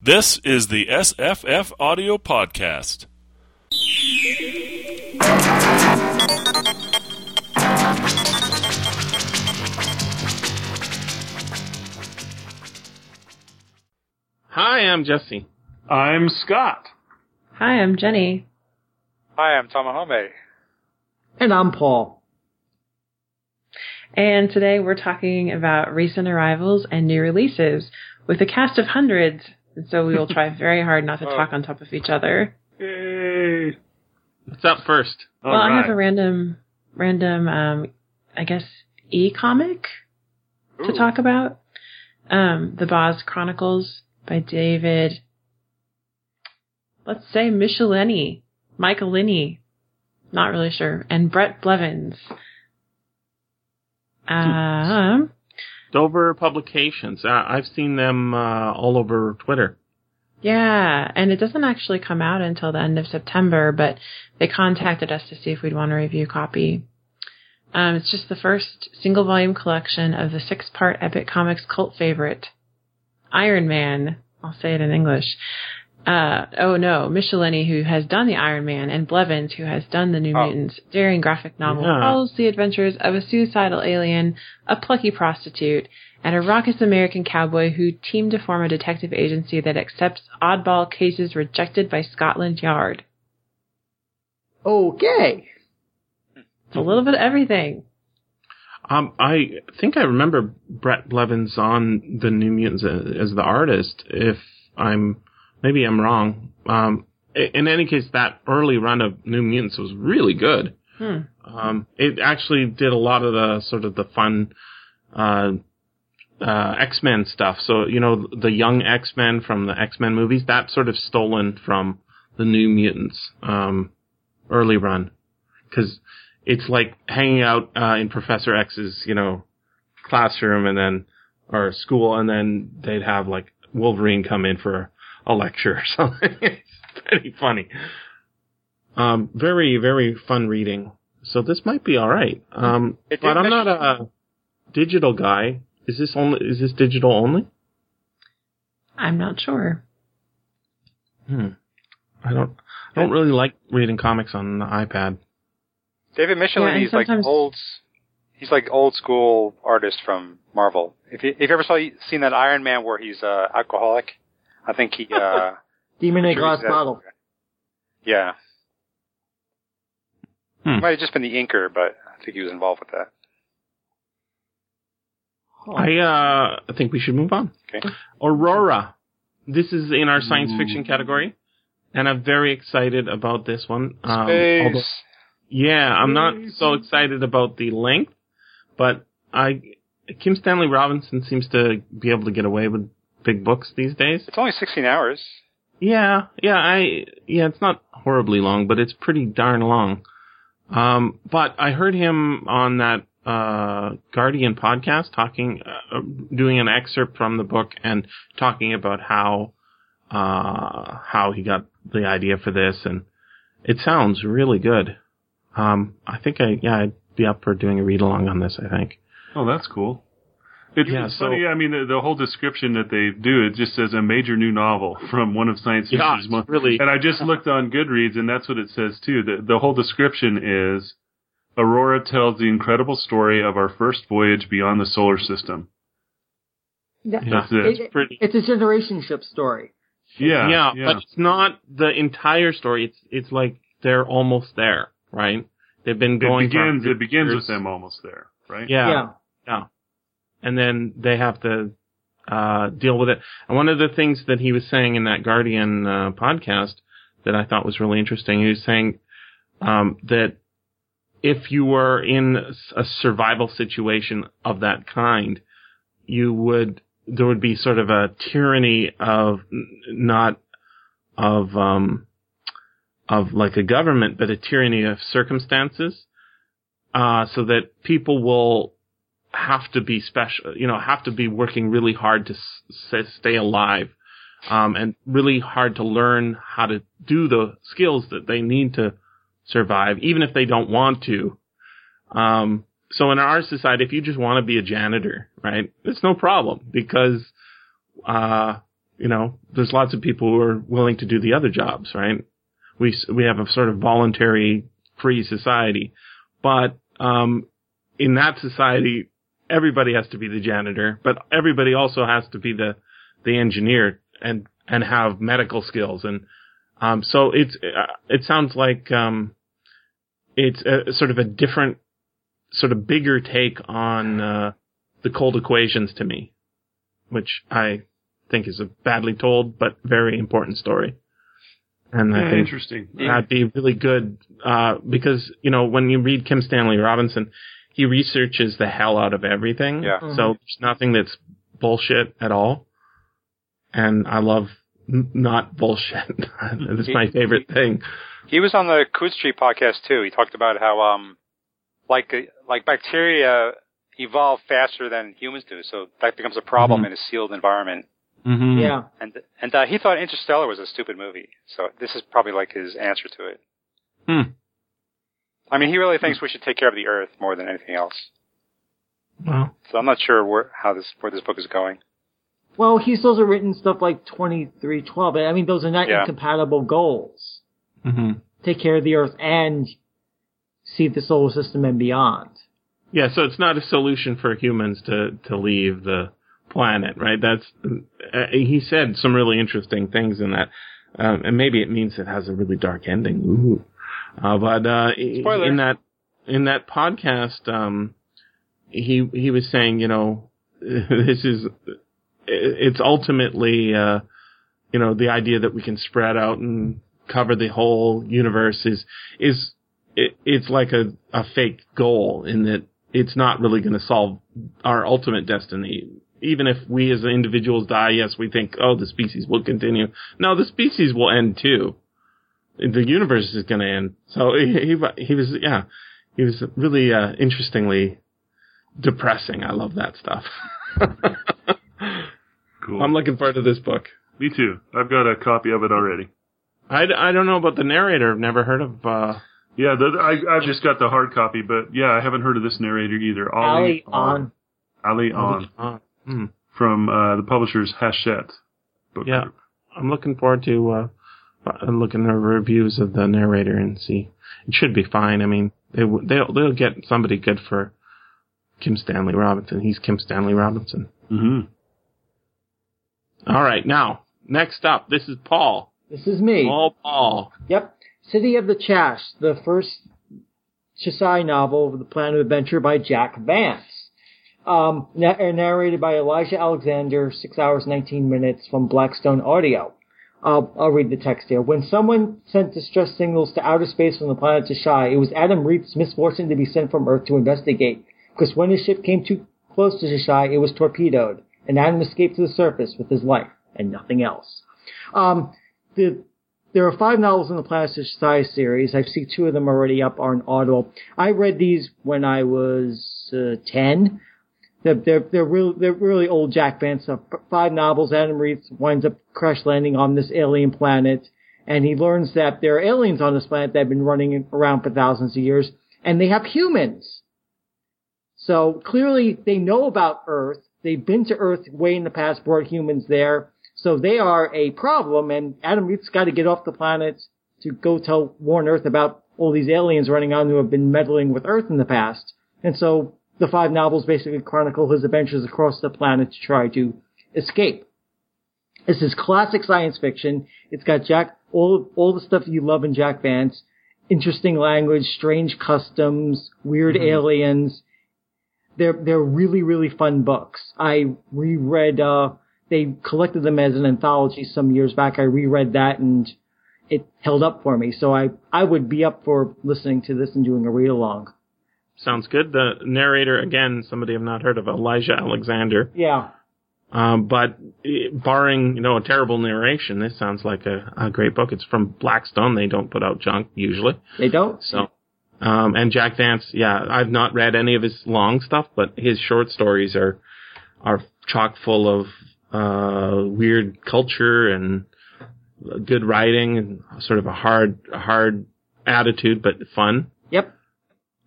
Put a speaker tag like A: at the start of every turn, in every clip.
A: This is the SFF Audio Podcast.
B: Hi, I'm Jesse.
C: I'm Scott.
D: Hi, I'm Jenny.
E: Hi, I'm Tamahome.
F: And I'm Paul.
D: And today we're talking about recent arrivals and new releases with a cast of hundreds. And so we will try very hard not to talk on top of each other.
C: Yay!
B: What's up first?
C: All
D: well, I have a random, random, um, I guess, e-comic to talk about. Um, The BOZZ Chronicles by David, let's say Michelinie, Michaelini, not really sure, and Bret Blevins. Um,
B: Dover Publications. Uh, I've seen them uh, all over Twitter.
D: yeah, and it doesn't actually come out until the end of September, but they contacted us to see if we'd want to review a copy. Um, it's just the first single volume collection of the six part Epic Comics cult favorite, Iron Man. I'll say it in English. Uh, oh no, Michelinie, who has done the Iron Man, and Blevins, who has done the New
E: Oh.
D: Mutants, daring graphic novel
B: Yeah.
D: follows the adventures of a suicidal alien, a plucky prostitute, and a raucous American cowboy who team to form a detective agency that accepts oddball cases rejected by Scotland Yard.
F: Okay.
D: It's a little bit of everything.
B: Um, I think I remember Bret Blevins on the New Mutants as, as the artist. If I'm, maybe I'm wrong. Um, in any case, that early run of New Mutants was really good.
D: Hmm.
B: Um, it actually did a lot of the sort of the fun, uh, uh, X-Men stuff. So, you know, the young X-Men from the X-Men movies, that sort of stolen from the New Mutants, um, early run. Cause it's like hanging out, uh, in Professor X's, you know, classroom and then, or school and then they'd have like Wolverine come in for a lecture or something. it's pretty funny. Um, very, very fun reading. So this might be alright. Um, but I'm not a digital guy. Is this only, is this digital only?
D: I'm not sure.
B: Hmm. I don't, I don't really like reading comics on the iPad.
E: David
D: Yeah,
E: Michelin,
D: and
E: he's like old. He's like old school artist from Marvel. If you, if you ever saw seen that Iron Man where he's uh, alcoholic, I think he. Uh,
F: Demon in a glass
E: that-
F: bottle.
E: Yeah,
B: Hmm.
E: might have just been the inker, but I think he was involved with that.
B: I, uh, I think we should move on.
E: Okay.
B: Aurora. This is in our science fiction category. And I'm very excited about this one. Um,
E: Space.
B: although- yeah, I'm not so excited about the length, but I, Kim Stanley Robinson seems to be able to get away with big books these days.
E: It's only 16 hours.
B: Yeah, yeah, I, yeah, it's not horribly long, but it's pretty darn long. Um, but I heard him on that, uh, Guardian podcast talking, uh, doing an excerpt from the book and talking about how, uh, how he got the idea for this and it sounds really good. Um, I think I, yeah, I'd be up for doing a read along on this, I think.
C: Oh, that's cool. It's,
B: Yeah,
C: it's
B: so-
C: funny. I mean, the, the whole description that they do it just says a major new novel from one of science
B: Yeah,
C: fiction's
B: it's
C: most.
B: really-
C: And I just looked on Goodreads, and that's what it says too. The the whole description is Aurora tells the incredible story of our first voyage beyond the solar system.
F: Yeah.
C: That's it.
F: It-
B: It's pretty.
F: It's a generation ship story.
C: Yeah,
B: yeah,
C: yeah.
B: but it's not the entire story. It's it's like they're almost there, right? They've been going. for
C: begins. It begins
B: years.
C: with them almost there, right?
B: Yeah,
F: Yeah.
B: yeah, and then they have to uh, deal with it. And one of the things that he was saying in that Guardian uh, podcast that I thought was really interesting, he was saying um, that if you were in a survival situation of that kind, you would there would be sort of a tyranny of not of um of like a government, but a tyranny of circumstances, uh, so that people will have to be special, you know, have to be working really hard to s- stay alive, um, and really hard to learn how to do the skills that they need to survive, even if they don't want to. Um, so in our society, if you just want to be a janitor, right, it's no problem because, uh, you know, there's lots of people who are willing to do the other jobs, right? We we have a sort of voluntary free society, but um, in that society, everybody has to be the janitor, but everybody also has to be the the engineer and and have medical skills, and um, so it's uh, it sounds like um, it's a, sort of a different, sort of bigger take on uh, the cold equations to me, which I think is a badly told but very important story. And I think
C: interesting.
B: that'd be really good uh, because you know when you read Kim Stanley Robinson, he researches the hell out of everything.
E: Yeah.
F: Mhm.
B: So there's nothing that's bullshit at all, and I love n- not bullshit. that's my favorite thing.
E: He was on the Coode Street podcast too. He talked about how um like uh, like bacteria evolve faster than humans do, so that becomes a problem
B: Mhm.
E: in a sealed environment.
B: Mm-hmm.
F: Yeah.
E: And and uh, he thought Interstellar was a stupid movie, so this is probably like his answer to it.
B: Hmm.
E: I mean, he really thinks we should take care of the Earth more than anything else.
B: Well,
E: So I'm not sure where how this where this book is going.
F: Well, he's also written stuff like 2312. I mean, those are not
E: Yeah.
F: incompatible goals.
B: hmm
F: Take care of the Earth and see the solar system and beyond.
B: yeah. So it's not a solution for humans to to leave the planet, right? That's uh, he said some really interesting things in that, um, and maybe it means it has a really dark ending. Ooh. Uh, but uh,
E: Spoiler.
B: in that in that podcast, um, he he was saying, you know, this is it's ultimately, uh, you know, the idea that we can spread out and cover the whole universe is is it, it's like a a fake goal in that it's not really going to solve our ultimate destiny. Even if we as individuals die, yes, we think, oh, the species will continue. No, the species will end too. The universe is going to end. So he, he he was yeah, he was really uh, interestingly depressing. I love that stuff.
C: Cool.
B: I'm looking forward to this book.
C: Me too. I've got a copy of it already.
B: I, I don't know about the narrator. I've never heard of. Uh,
C: Yeah, the, I, I've just got the hard copy, but yeah, I haven't heard of this narrator either.
F: Ali Ahn.
C: Ali Ahn
B: uh, hmm.
C: from uh, the publishers Hachette. Book
B: Yeah.
C: Group.
B: I'm looking forward to uh, uh, looking at reviews of the narrator and see. It should be fine. I mean, they they'll they'll get somebody good for Kim Stanley Robinson. He's Kim Stanley Robinson.
C: Mm-hmm.
B: All right, now next up, this is Paul.
F: This is me.
B: Paul Paul.
F: Yep. City of the Chasch, the first Tschai novel of the Planet of Adventure by Jack Vance. Um, narrated by Elijah Alexander, 6 hours 19 minutes from Blackstone Audio. I'll, I'll read the text here. When someone sent distress signals to outer space from the planet Tschai, it was Adam Reith's misfortune to be sent from Earth to investigate. Because when his ship came too close to Tschai, it was torpedoed, and Adam escaped to the surface with his life and nothing else. Um, the there are five novels in the Planet Society series. I've seen two of them already up on Audible. I read these when I was uh, ten. They're they're they're, real, they're really old Jack Vance stuff. Five novels. Adam Reith winds up crash landing on this alien planet, and he learns that there are aliens on this planet that have been running around for thousands of years, and they have humans. So clearly they know about Earth. They've been to Earth way in the past, brought humans there. So they are a problem, and Adam Reith's got to get off the planet to go tell warn Earth about all these aliens running on who have been meddling with Earth in the past. And so the five novels basically chronicle his adventures across the planet to try to escape. This is classic science fiction. It's got Jack all all the stuff you love in Jack Vance. Interesting language, strange customs, weird aliens. They're they're really really fun books. I reread. Uh, they collected them as an anthology some years back. I reread that and it held up for me. So I I would be up for listening to this and doing a read along.
B: Sounds good. The narrator again, somebody I've not heard of, Elijah Alexander.
F: Yeah.
B: Um, but eh, barring you know a terrible narration, this sounds like a, a great book. It's from Blackstone. They don't put out junk usually.
F: They don't.
B: So, um, and Jack Vance, yeah, I've not read any of his long stuff, but his short stories are are chock full of uh, weird culture and good writing and sort of a hard hard attitude, but fun.
F: Yep.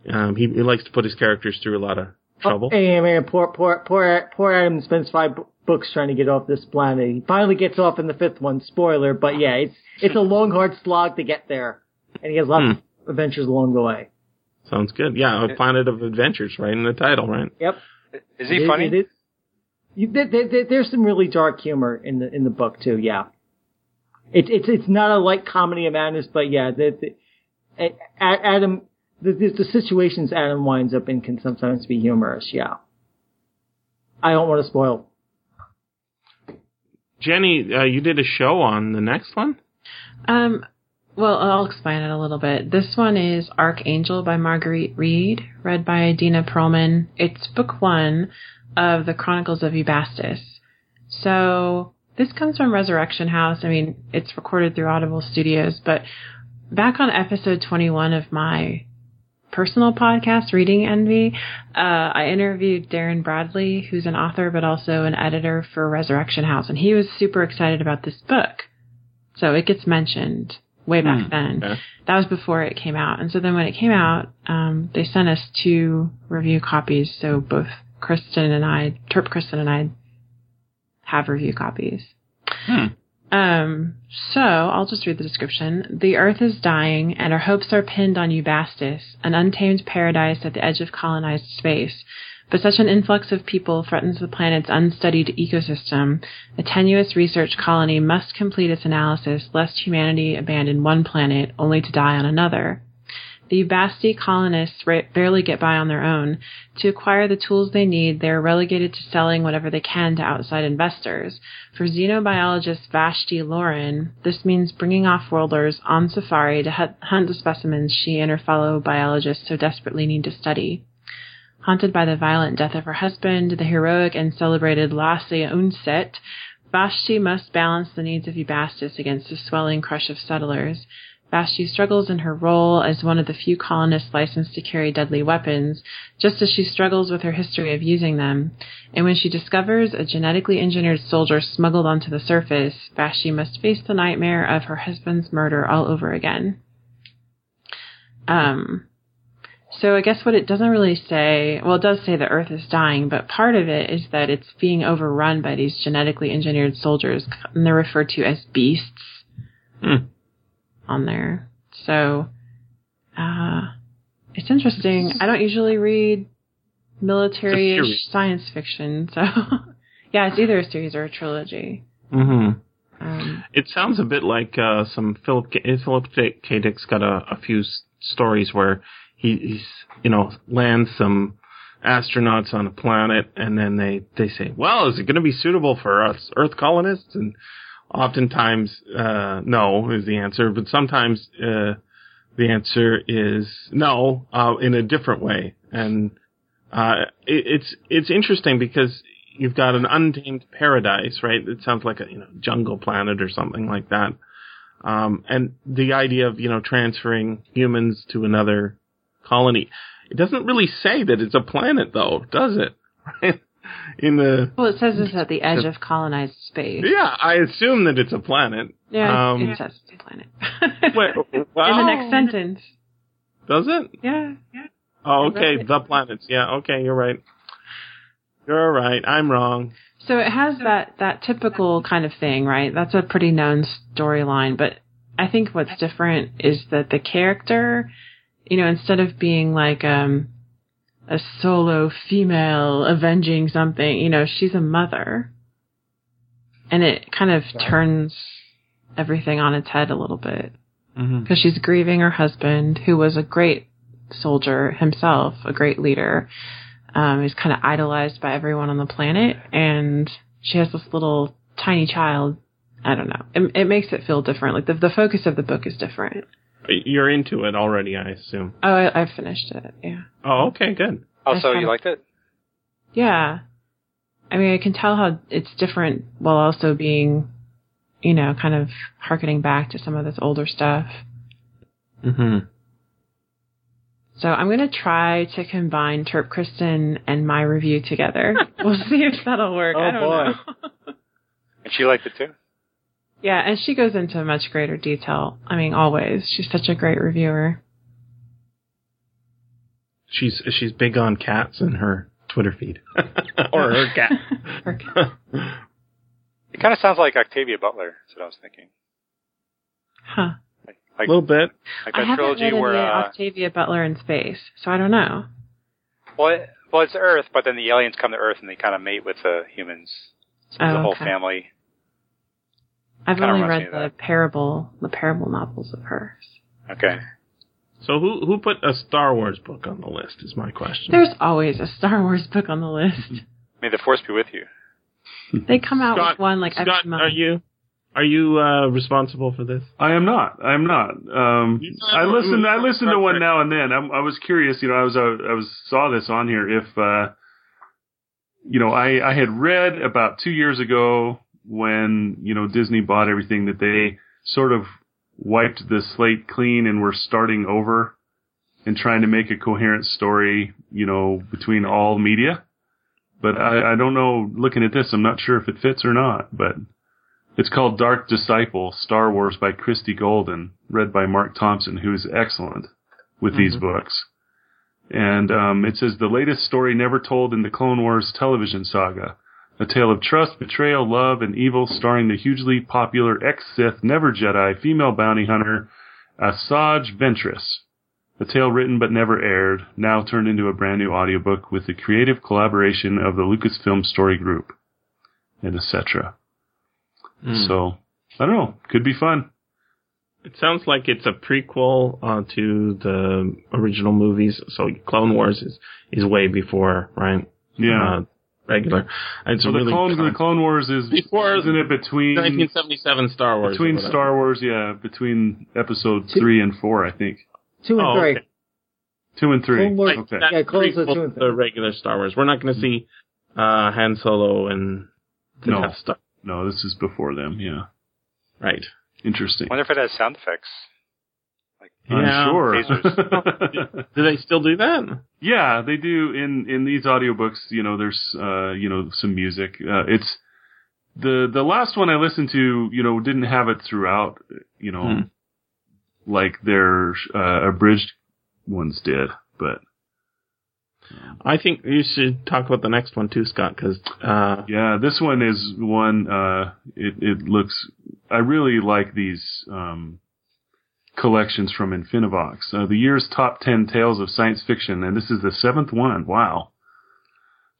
B: Um, he, he likes to put his characters through a lot of trouble.
F: Oh, hey, man, poor, poor, poor, poor Adam spends five books trying to get off this planet. He finally gets off in the fifth one. Spoiler, but yeah, it's it's a long, hard slog to get there, and he has lots of adventures along the way.
B: Sounds good. Yeah, a planet of adventures, right in the title, right?
F: Yep.
E: Is he
F: It-
E: funny?
F: it is- you, there, there- there- there's some really dark humor in the in the book too. Yeah, it's it's it's not a light comedy of madness, but yeah, the, the, A- A- Adam, the, the the situations Adam winds up in can sometimes be humorous. Yeah, I don't want to spoil.
B: Jenny, uh, you did a show on the next one.
D: Um, well, I'll explain it a little bit. This one is Archangel by Marguerite Reed, read by Dina Perlman. It's book one of the Chronicles of Ubastis. So this comes from Resurrection House. I mean, it's recorded through Audible Studios, but back on episode 21 of my personal podcast, Reading Envy, uh, I interviewed Darin Bradley, who's an author but also an editor for Resurrection House, and he was super excited about this book. So it gets mentioned way back then.
B: okay.
D: That was before it came out. And so then when it came out, um, they sent us two review copies. So both Kristen and I, Terpkristin and I, have review copies.
B: Hmm.
D: Um, so I'll just read the description. The Earth is dying, and our hopes are pinned on Ubastis, an untamed paradise at the edge of colonized space. But such an influx of people threatens the planet's unstudied ecosystem. A tenuous research colony must complete its analysis lest humanity abandon one planet only to die on another. The Eubasti colonists barely get by on their own. To acquire the tools they need, they are relegated to selling whatever they can to outside investors. For xenobiologist Vashti Lauren, this means bringing off-worlders on safari to hunt the specimens she and her fellow biologists so desperately need to study. Haunted by the violent death of her husband, the heroic and celebrated Lassie Unset, Vashti must balance the needs of Ubastis against the swelling crush of settlers. Vashti struggles in her role as one of the few colonists licensed to carry deadly weapons, just as she struggles with her history of using them. And when she discovers a genetically engineered soldier smuggled onto the surface, Vashti must face the nightmare of her husband's murder all over again. Um, so I guess what it doesn't really say, well, it does say the Earth is dying, but part of it is that it's being overrun by these genetically engineered soldiers, and they're referred to as beasts
B: Hmm.
D: On there. So, uh, it's interesting. I don't usually read military science fiction, so yeah, it's either a series or a trilogy.
B: Mm-hmm.
D: Um,
B: It sounds a bit like uh, some Philip K- Philip K. K. Dick's got a, a few s- stories where he, he's you know lands some astronauts on a planet and then they they say, well, is it going to be suitable for us Earth colonists? And oftentimes, uh, no is the answer, but sometimes uh, the answer is no uh, in a different way. And uh, it, it's it's interesting because you've got an untamed paradise, right? It sounds like a you know jungle planet or something like that. Um, and the idea of you know transferring humans to another colony, it doesn't really say that it's a planet, though, does it? In the
D: well, it says it's at the edge of colonized space.
B: yeah, I assume that it's a planet.
D: Yeah,
B: Um,
D: it says it's a planet.
B: Wait,
D: In the next sentence.
B: Does it?
D: Yeah, yeah.
B: Oh, okay. The planets. Yeah. Okay, you're right. You're right. I'm wrong.
D: So it has that that typical kind of thing, right? That's a pretty known storyline, but I think what's different is that the character, you know, instead of being like um a solo female avenging something, you know, she's a mother. And it kind of turns everything on its head a little bit
B: Mm-hmm.
D: because she's grieving her husband, who was a great soldier himself, a great leader. Um, he's kind of idolized by everyone on the planet, and she has this little tiny child. I don't know. It, it makes it feel different. Like the the focus of the book is different.
B: You're into it already, I assume.
D: Oh, I, I finished it. Yeah,
B: Oh, okay, good.
E: Also,
D: I
E: you liked it?
D: yeah. I mean, I can tell how it's different while also being, you know, kind of harkening back to some of this older stuff.
B: Mm-hmm.
D: So I'm going to try to combine Terpkristin and my review together. we'll see if that'll work.
F: Oh,
D: I don't
F: boy.
D: know.
E: And she liked it too?
D: Yeah, and she goes into much greater detail. I mean, always. She's such a great reviewer.
B: She's she's big on cats and her Twitter feed or her cat.
D: Her cat.
E: It kind of sounds like Octavia Butler. That's what I was thinking.
D: Huh.
E: Like,
B: A little bit.
E: like
D: I
E: that
D: haven't
E: trilogy
D: read any
E: where, uh,
D: Octavia Butler in space, so I don't know.
E: well, it, well, it's Earth, but then the aliens come to Earth and they kind of mate with the humans. So there's
D: Oh,
E: a whole
D: okay.
E: family.
D: I've only read the parable, the parable novels of hers.
E: Okay.
B: So who who put a Star Wars book on the list? Is my question.
D: There's always a Star Wars book on the list.
E: May the force be with you.
D: They come out
B: Scott,
D: with one like
B: Scott,
D: every month.
B: are you are you uh, responsible for this?
C: I am not. I am not. Um, I listened. I listened to one now and then. I, I was curious. You know, I was. uh, I was saw this on here. If uh, you know, I I had read about two years ago when you know Disney bought everything that they sort of wiped the slate clean and were starting over and trying to make a coherent story. You know, between all media. But I, I don't know. Looking at this, I'm not sure if it fits or not. But it's called Dark Disciple, Star Wars by Christie Golden, read by Marc Thompson, who is excellent with these books. And um, it says the latest story never told in the Clone Wars television saga. A tale of trust, betrayal, love, and evil starring the hugely popular ex-Sith, never Jedi, female bounty hunter, Asajj Ventress. A tale written but never aired, now turned into a brand new audiobook with the creative collaboration of the Lucasfilm Story Group, and etc.
B: Hmm.
C: So I don't know. Could be fun.
B: It sounds like it's a prequel uh, to the original movies. So Clone Wars is is way before, right?
C: Yeah.
B: Uh, regular. It's
C: so
B: a
C: the
B: really
C: clone, the Clone Wars is
B: Before
C: isn't it between
B: 1977 Star Wars.
C: between. Star Wars? Yeah, between Episode
F: Two-
C: three and four, I think.
F: Two and
B: Oh,
F: three.
B: okay.
C: Two and three.
F: Clone Wars-
C: Okay.
F: Yeah, Clone Wars two and
B: to the regular Star Wars. We're not going to see uh, Han Solo and the
C: No.
B: Death Star.
C: No, this is before them. Yeah.
B: Right.
C: Interesting.
E: I wonder if it has sound effects. Like
C: I'm
B: Yeah.
C: sure.
B: Do they still do that?
C: yeah, they do in in these audiobooks, you know, there's uh, you know, some music. Uh, it's the the last one I listened to, you know, didn't have it throughout, you know,
B: Hmm.
C: like their uh, abridged ones did, but
B: I think you should talk about the next one too, Scott, because uh,
C: Yeah, this one is one. Uh, it it looks. I really like these um, collections from Infinivox. Uh, the year's top ten tales of science fiction, and this is the seventh one. Wow!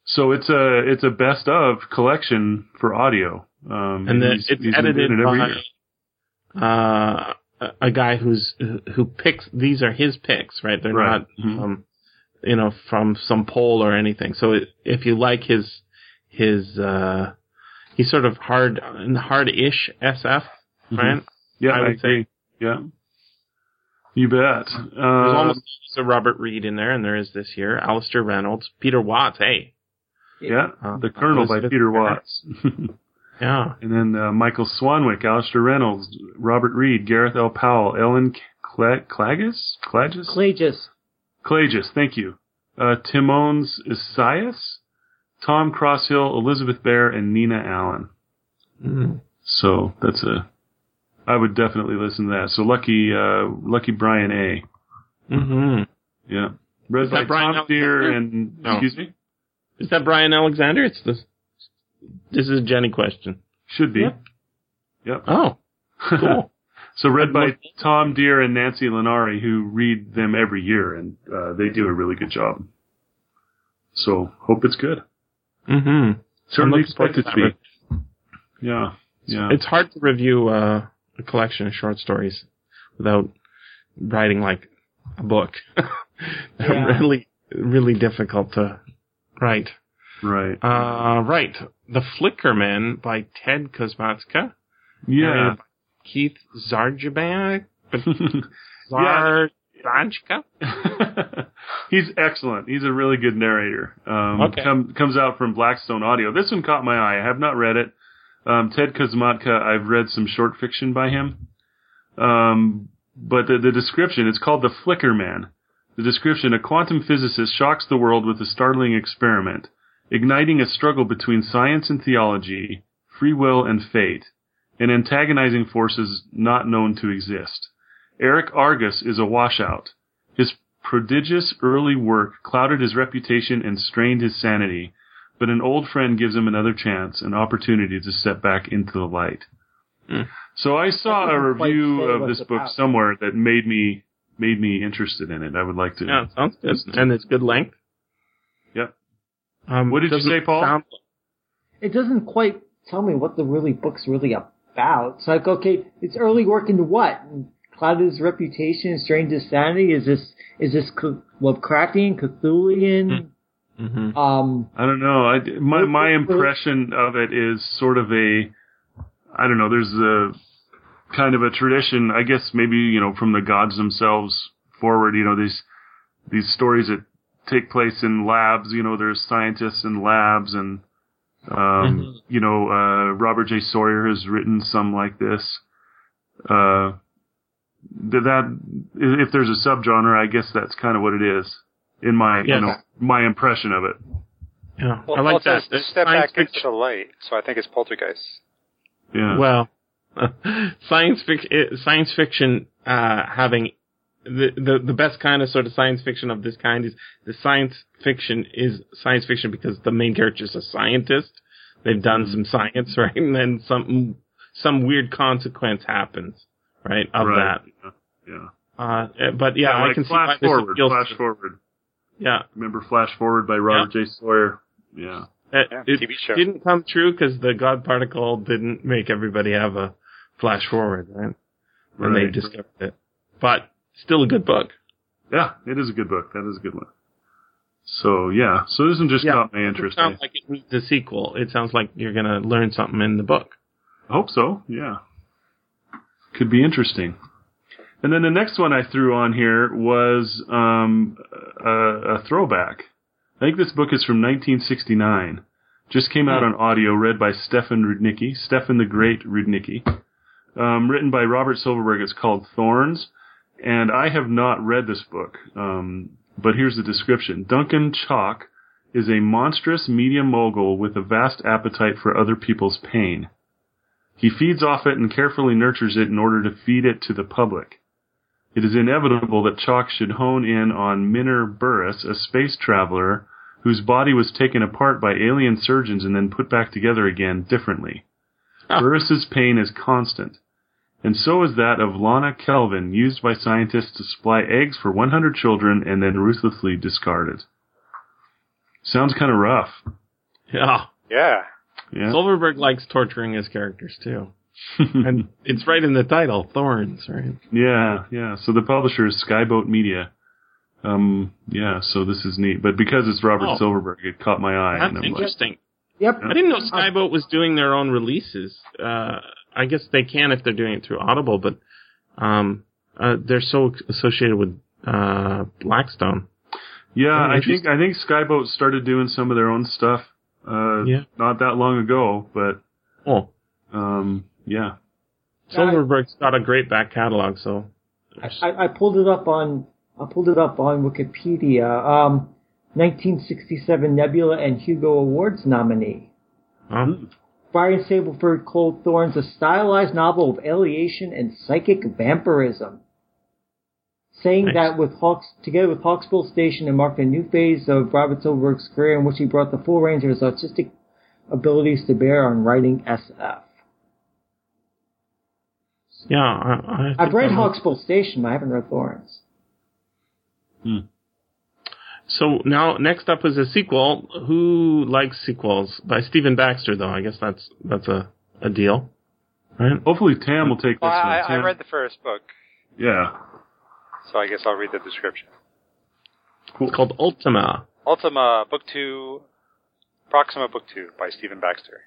C: So it's a it's a best of collection for audio. Um,
B: and
C: he's-
B: it's
C: he's
B: edited by uh, a- guy who's who picks. These are his picks, right? They're
C: Right.
B: not,
C: Mhm.
B: um, you know, from some poll or anything. So it, if you like his his uh, he's sort of hard hard-ish SF,
C: Mhm.
B: right?
C: Yeah,
B: I
C: I,
B: would
C: agree. Yeah, you bet.
B: There's
C: Uh,
B: almost a Robert Reed in there, and there is this year. Alastair Reynolds, Peter Watts. Hey,
C: yeah,
B: Uh,
C: the Colonel by Peter
B: Barrett.
C: Watts.
B: yeah.
C: And then uh, Michael Swanwick, Alastair Reynolds, Robert Reed, Gareth L. Powell, Ellen Cla- Clagis? Clagis?
F: Clages.
C: Clagis, thank you. Uh, Timons Esaias, Tom Crosshill, Elizabeth Bear, and Nina Allan.
B: Mm.
C: So that's a, I would definitely listen to that. So lucky, uh, lucky Bryan A.
B: hmm
C: Yeah. Read
B: Is
C: by
B: that Bryan
C: Tom Dheere
B: Alexander?
C: and,
B: No.
C: excuse me?
B: Is that Bryan Alexander? It's this. This is a Jenny question.
C: Should be.
F: Yep.
C: Yep.
B: Oh, cool.
C: So read by Tom Dheere and Nancy Linari, who read them every year, and uh, they do a really good job. So hope it's good.
B: mm-hmm.
C: Certainly
B: looking forward
C: expect it to
B: to
C: be. Yeah, yeah.
B: It's hard to review uh, a collection of short stories without writing like a book.
F: Yeah.
B: really, really difficult to write.
C: right.
B: Uh, right. The Flicker Man by Ted Kosmatka.
C: Yeah.
B: Keith Zarjaban.
C: Yeah. He's excellent. He's a really good narrator. Um,
B: Okay.
C: come, comes out from Blackstone Audio. This one caught my eye. I have not read it. Um, Ted Kosmatka, I've read some short fiction by him. Um, but the, the description, it's called The Flicker Man. The description, a quantum physicist shocks the world with a startling experiment, igniting a struggle between science and theology, free will and fate, and antagonizing forces not known to exist. Eric Argus is a washout. His prodigious early work clouded his reputation and strained his sanity, but an old friend gives him another chance, an opportunity to step back into the light.
B: Hmm.
C: So I saw a review of this book
F: about.
C: somewhere that made me made me interested in it. I would like to.
B: Yeah, sounds good. And it's good length.
C: Yep.
B: Um,
C: What did you say, Paul?
B: sound-
F: It doesn't quite tell me what the really book's really about. It's like, okay, it's early work into what? Clouded his reputation, strained his sanity. Is this is this Cth- Lovecraftian, Cthulian?
B: Mhm.
F: Um,
C: I don't know. I, my my impression of it is sort of a, I don't know. There's a kind of a tradition, I guess maybe you know from the gods themselves forward. You know these these stories that take place in labs. You know there's scientists in labs, and um, you know uh, Robert J. Sawyer has written some like this. Uh, th- that if there's a subgenre, I guess that's kind of what it is in my
B: Yeah.
C: you know my impression of it.
B: Yeah,
E: Well,
B: I like
E: Paul
B: that.
E: says
B: The
E: step
B: science
E: back into the light, so I think it's Poltergeist.
C: Yeah.
B: Well, science fiction, science fiction, uh, having the, the the best kind of sort of science fiction of this kind is the science fiction is science fiction because the main character is a scientist. They've done some science, right, and then some some weird consequence happens, right, of
C: right.
B: that.
C: Yeah. yeah.
B: Uh, but yeah, I
C: like
B: can see why
C: Flash
B: this
C: Forward. Flash Forward.
B: Yeah,
C: Remember Flash Forward by Robert J. Sawyer? Yeah.
B: it,
E: Yeah,
B: it
E: TV show.
B: didn't come true because the God particle didn't make everybody have a flash forward, right? When they discovered it, but still a good book.
C: Yeah, it is a good book. That is a good one. So yeah, so this one just
B: Yeah.
C: caught my
B: It
C: interest.
B: sounds eh? like it needs a sequel. It sounds like you're gonna learn something in the book.
C: I hope so. Yeah. Could be interesting. And then the next one I threw on here was um, a, a throwback. I think this book is from 1969. Just came out on audio, read by Stefan Rudnicki, Stefan the Great Rudnicki. Um, written by Robert Silverberg. It's called Thorns. And I have not read this book. Um, but here's the description. Duncan Chalk is a monstrous media mogul with a vast appetite for other people's pain. He feeds off it and carefully nurtures it in order to feed it to the public. It is inevitable that Chalk should hone in on Minner Burris, a space traveler whose body was taken apart by alien surgeons and then put back together again differently.
B: Ah.
C: Burris's pain is constant, and so is that of Lana Kelvin, used by scientists to supply eggs for 100 children and then ruthlessly discarded. Sounds kind of rough.
B: Yeah,
E: Yeah.
C: Yeah.
B: Silverberg likes torturing his characters too, and it's right in the title, Thorns, right?
C: Yeah, yeah. So the publisher is Skyboat Media. Um, yeah, so this is neat. But because it's Robert
B: Oh.
C: Silverberg, it caught my eye.
B: That's
C: and I'm like,
B: interesting.
F: yep.
B: I didn't know Skyboat was doing their own releases. Uh, I guess they can if they're doing it through Audible, but um, uh, they're so associated with uh, Blackstone.
C: yeah, I think. I think Skyboat started doing some of their own stuff. Uh,
B: Yeah.
C: not that long ago, but
B: Oh,
C: um, yeah.
B: Silverberg's got a great back catalog, so
F: I, I pulled it up on I pulled it up on Wikipedia. Um, 1967 Nebula and Hugo Awards nominee.
B: um,
F: Brian Stableford Cold Thorns, a stylized novel of alienation and psychic vampirism. Saying
B: Nice.
F: that with Hawks, together with Hawksbill Station, it marked a new phase of Robert Silverberg's career in which he brought the full range of his artistic abilities to bear on writing SF.
B: Yeah, I, I
F: I've
B: uh,
F: read
B: I'm-
F: Hawksbill Station, but I haven't read Thorns. Hmm.
B: So now, next up is a sequel. Who likes sequels by Stephen Baxter? Though I guess that's that's a a deal, right?
C: Hopefully Tam will take this
E: Well, I,
C: one.
E: I
C: Tam?
E: read the first book,
C: yeah.
E: so I guess I'll read the description.
B: It's called Ultima.
E: Ultima, Book 2, Proxima Book 2 by Stephen Baxter.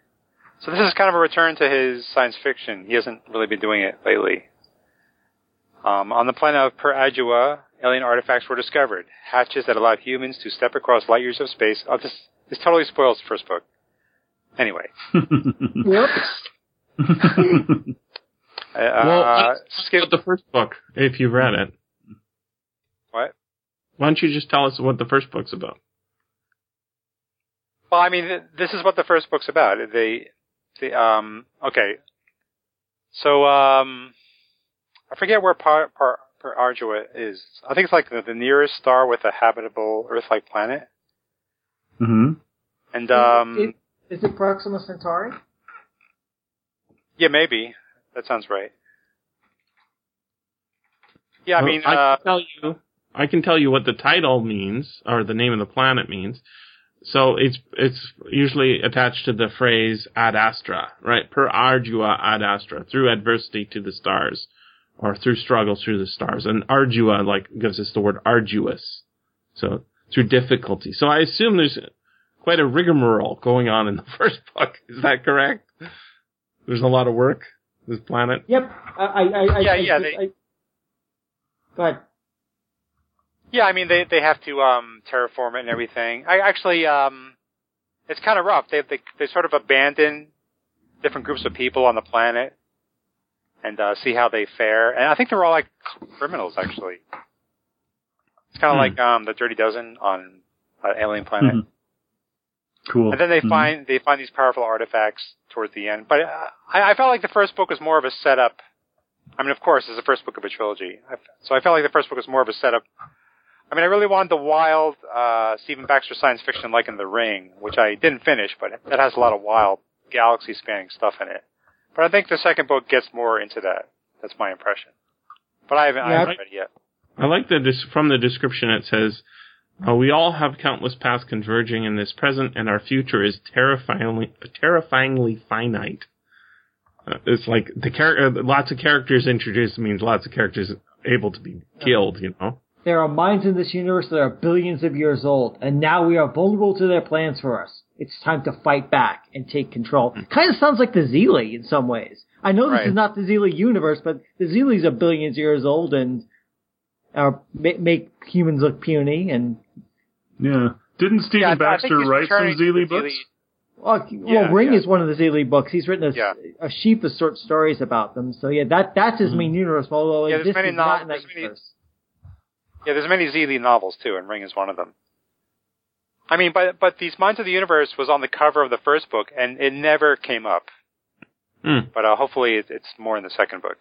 E: So this is kind of a return to his science fiction. He hasn't really been doing it lately. Um, on the planet of Per Ardua, alien artifacts were discovered. Hatches that allowed humans to step across light years of space. Oh, this, this totally spoils the first book. Anyway.
F: Whoops.
E: Uh,
B: Well,
E: uh, skip,
B: the first book if you've read it.
E: what?
B: Why don't you just tell us what the first book's about?
E: Well, I mean, th- this is what the first book's about. They, they um, okay. So, um, I forget where par, par, per Ardua is, I think it's like the, the nearest star with a habitable Earth-like planet.
C: hmm
E: And um,
F: Is it Proxima Centauri?
E: yeah, maybe that sounds right. Yeah, I
B: Well,
E: mean,
B: I
E: uh,
B: can tell you, I can tell you what the title means or the name of the planet means. So it's it's usually attached to the phrase ad astra, right? Per ardua ad astra, through adversity to the stars, or through struggle through the stars. And ardua like gives us the word arduous, so through difficulty. So I assume there's quite a rigmarole going on in the first book. Is that correct? There's a lot of work. This planet.
F: Yep. I, I, I, I
E: Yeah,
F: I,
E: yeah,
F: I,
E: they-
F: I, go ahead.
E: Yeah, I mean, they they have to um, terraform it and everything. I actually, um, it's kind of rough. They they they sort of abandon different groups of people on the planet and uh, see how they fare. And I think they're all like criminals, actually. It's kind of
B: Hmm.
E: like um, the Dirty Dozen on uh, Alien Planet.
C: Mhm. Cool.
E: And then they
C: Mhm.
E: find they find these powerful artifacts towards the end. But uh, I, I felt like the first book was more of a setup. I mean, of course, it's the first book of a trilogy, I, so I felt like the first book was more of a setup. I mean, I really wanted the wild uh, Stephen Baxter science fiction like in The Ring, which I didn't finish, but that has a lot of wild galaxy-spanning stuff in it. But I think the second book gets more into that. That's my impression. But I haven't, I haven't read it yet.
B: I like the from the description. It says, uh, "We all have countless paths converging in this present, and our future is terrifyingly, terrifyingly finite." Uh, it's like the char- uh, lots of characters introduced means lots of characters able to be killed. You know,
F: There are minds in this universe that are billions of years old, and now we are vulnerable to their plans for us. It's time to fight back and take control. Mm. Kind of sounds like the Xeelee in some ways. I know this
E: Right.
F: is not the Xeelee universe, but the Xeelees are billions of years old and are, make humans look puny. And
C: Yeah. Didn't Stephen
E: Yeah, I- I think
C: Baxter write some
E: returning
C: Xeelee
E: to
C: books?
F: well,
E: Yeah,
F: well Ring
E: yeah.
F: is one of the Xeelee books. He's written a,
E: Yeah.
F: a sheaf of short stories about them. So yeah, that that's his mm. main universe. Although
E: Yeah,
F: this
E: there's many
F: is not
E: nov-
F: in that
E: there's many-
F: universe.
E: Yeah, there's many Xeelee novels too, and Ring is one of them. I mean, but but these Minds of the Universe was on the cover of the first book, and it never came up.
B: Hmm.
E: But uh, hopefully, it, it's more in the second book.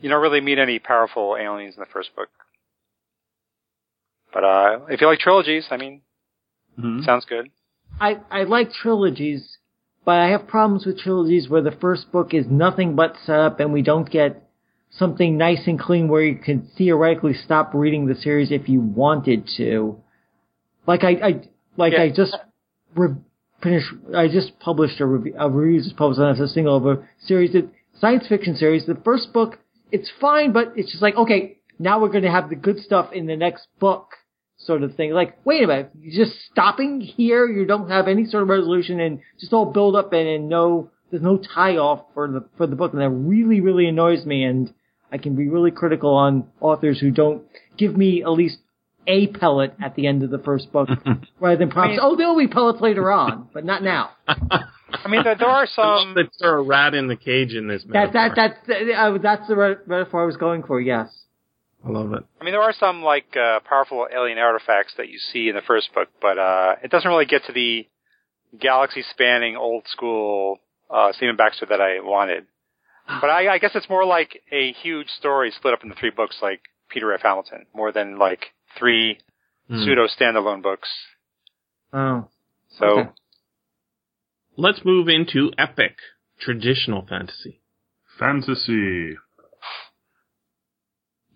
E: You don't really meet any powerful aliens in the first book. But uh, if you like trilogies, I mean,
C: Mhm.
E: sounds good.
F: I, I like trilogies, but I have problems with trilogies where the first book is nothing but setup and we don't get something nice and clean where you can theoretically stop reading the series if you wanted to. Like I, I like
E: Yeah.
F: I just re- finished, I just published a review, a review just published on a single of a series, that, science fiction series. The first book, it's fine, but it's just like, okay, now we're going to have the good stuff in the next book sort of thing. Like, wait a minute, you're just stopping here. You don't have any sort of resolution and just all build up and, and no, there's no tie off for the, for the book. And that really, really annoys me. And I can be really critical on authors who don't give me at least a pellet at the end of the first book rather than promise,
E: mean-
F: oh, there'll be pellets later on, but not now.
E: I mean, there, there are some.
B: that you're a rat in the cage in this.
F: That, that,
B: metaphor.
F: that's, uh, that's the metaphor I was going for, yes.
B: I love it.
E: I mean, there are some like uh, powerful alien artifacts that you see in the first book, but uh, it doesn't really get to the galaxy-spanning, old-school uh, Stephen Baxter that I wanted. But I, I guess it's more like a huge story split up into three books, like Peter F. Hamilton, more than like three
B: Hmm.
E: pseudo standalone books.
F: Oh.
E: So
F: Okay.
B: Let's move into epic traditional fantasy.
C: Fantasy.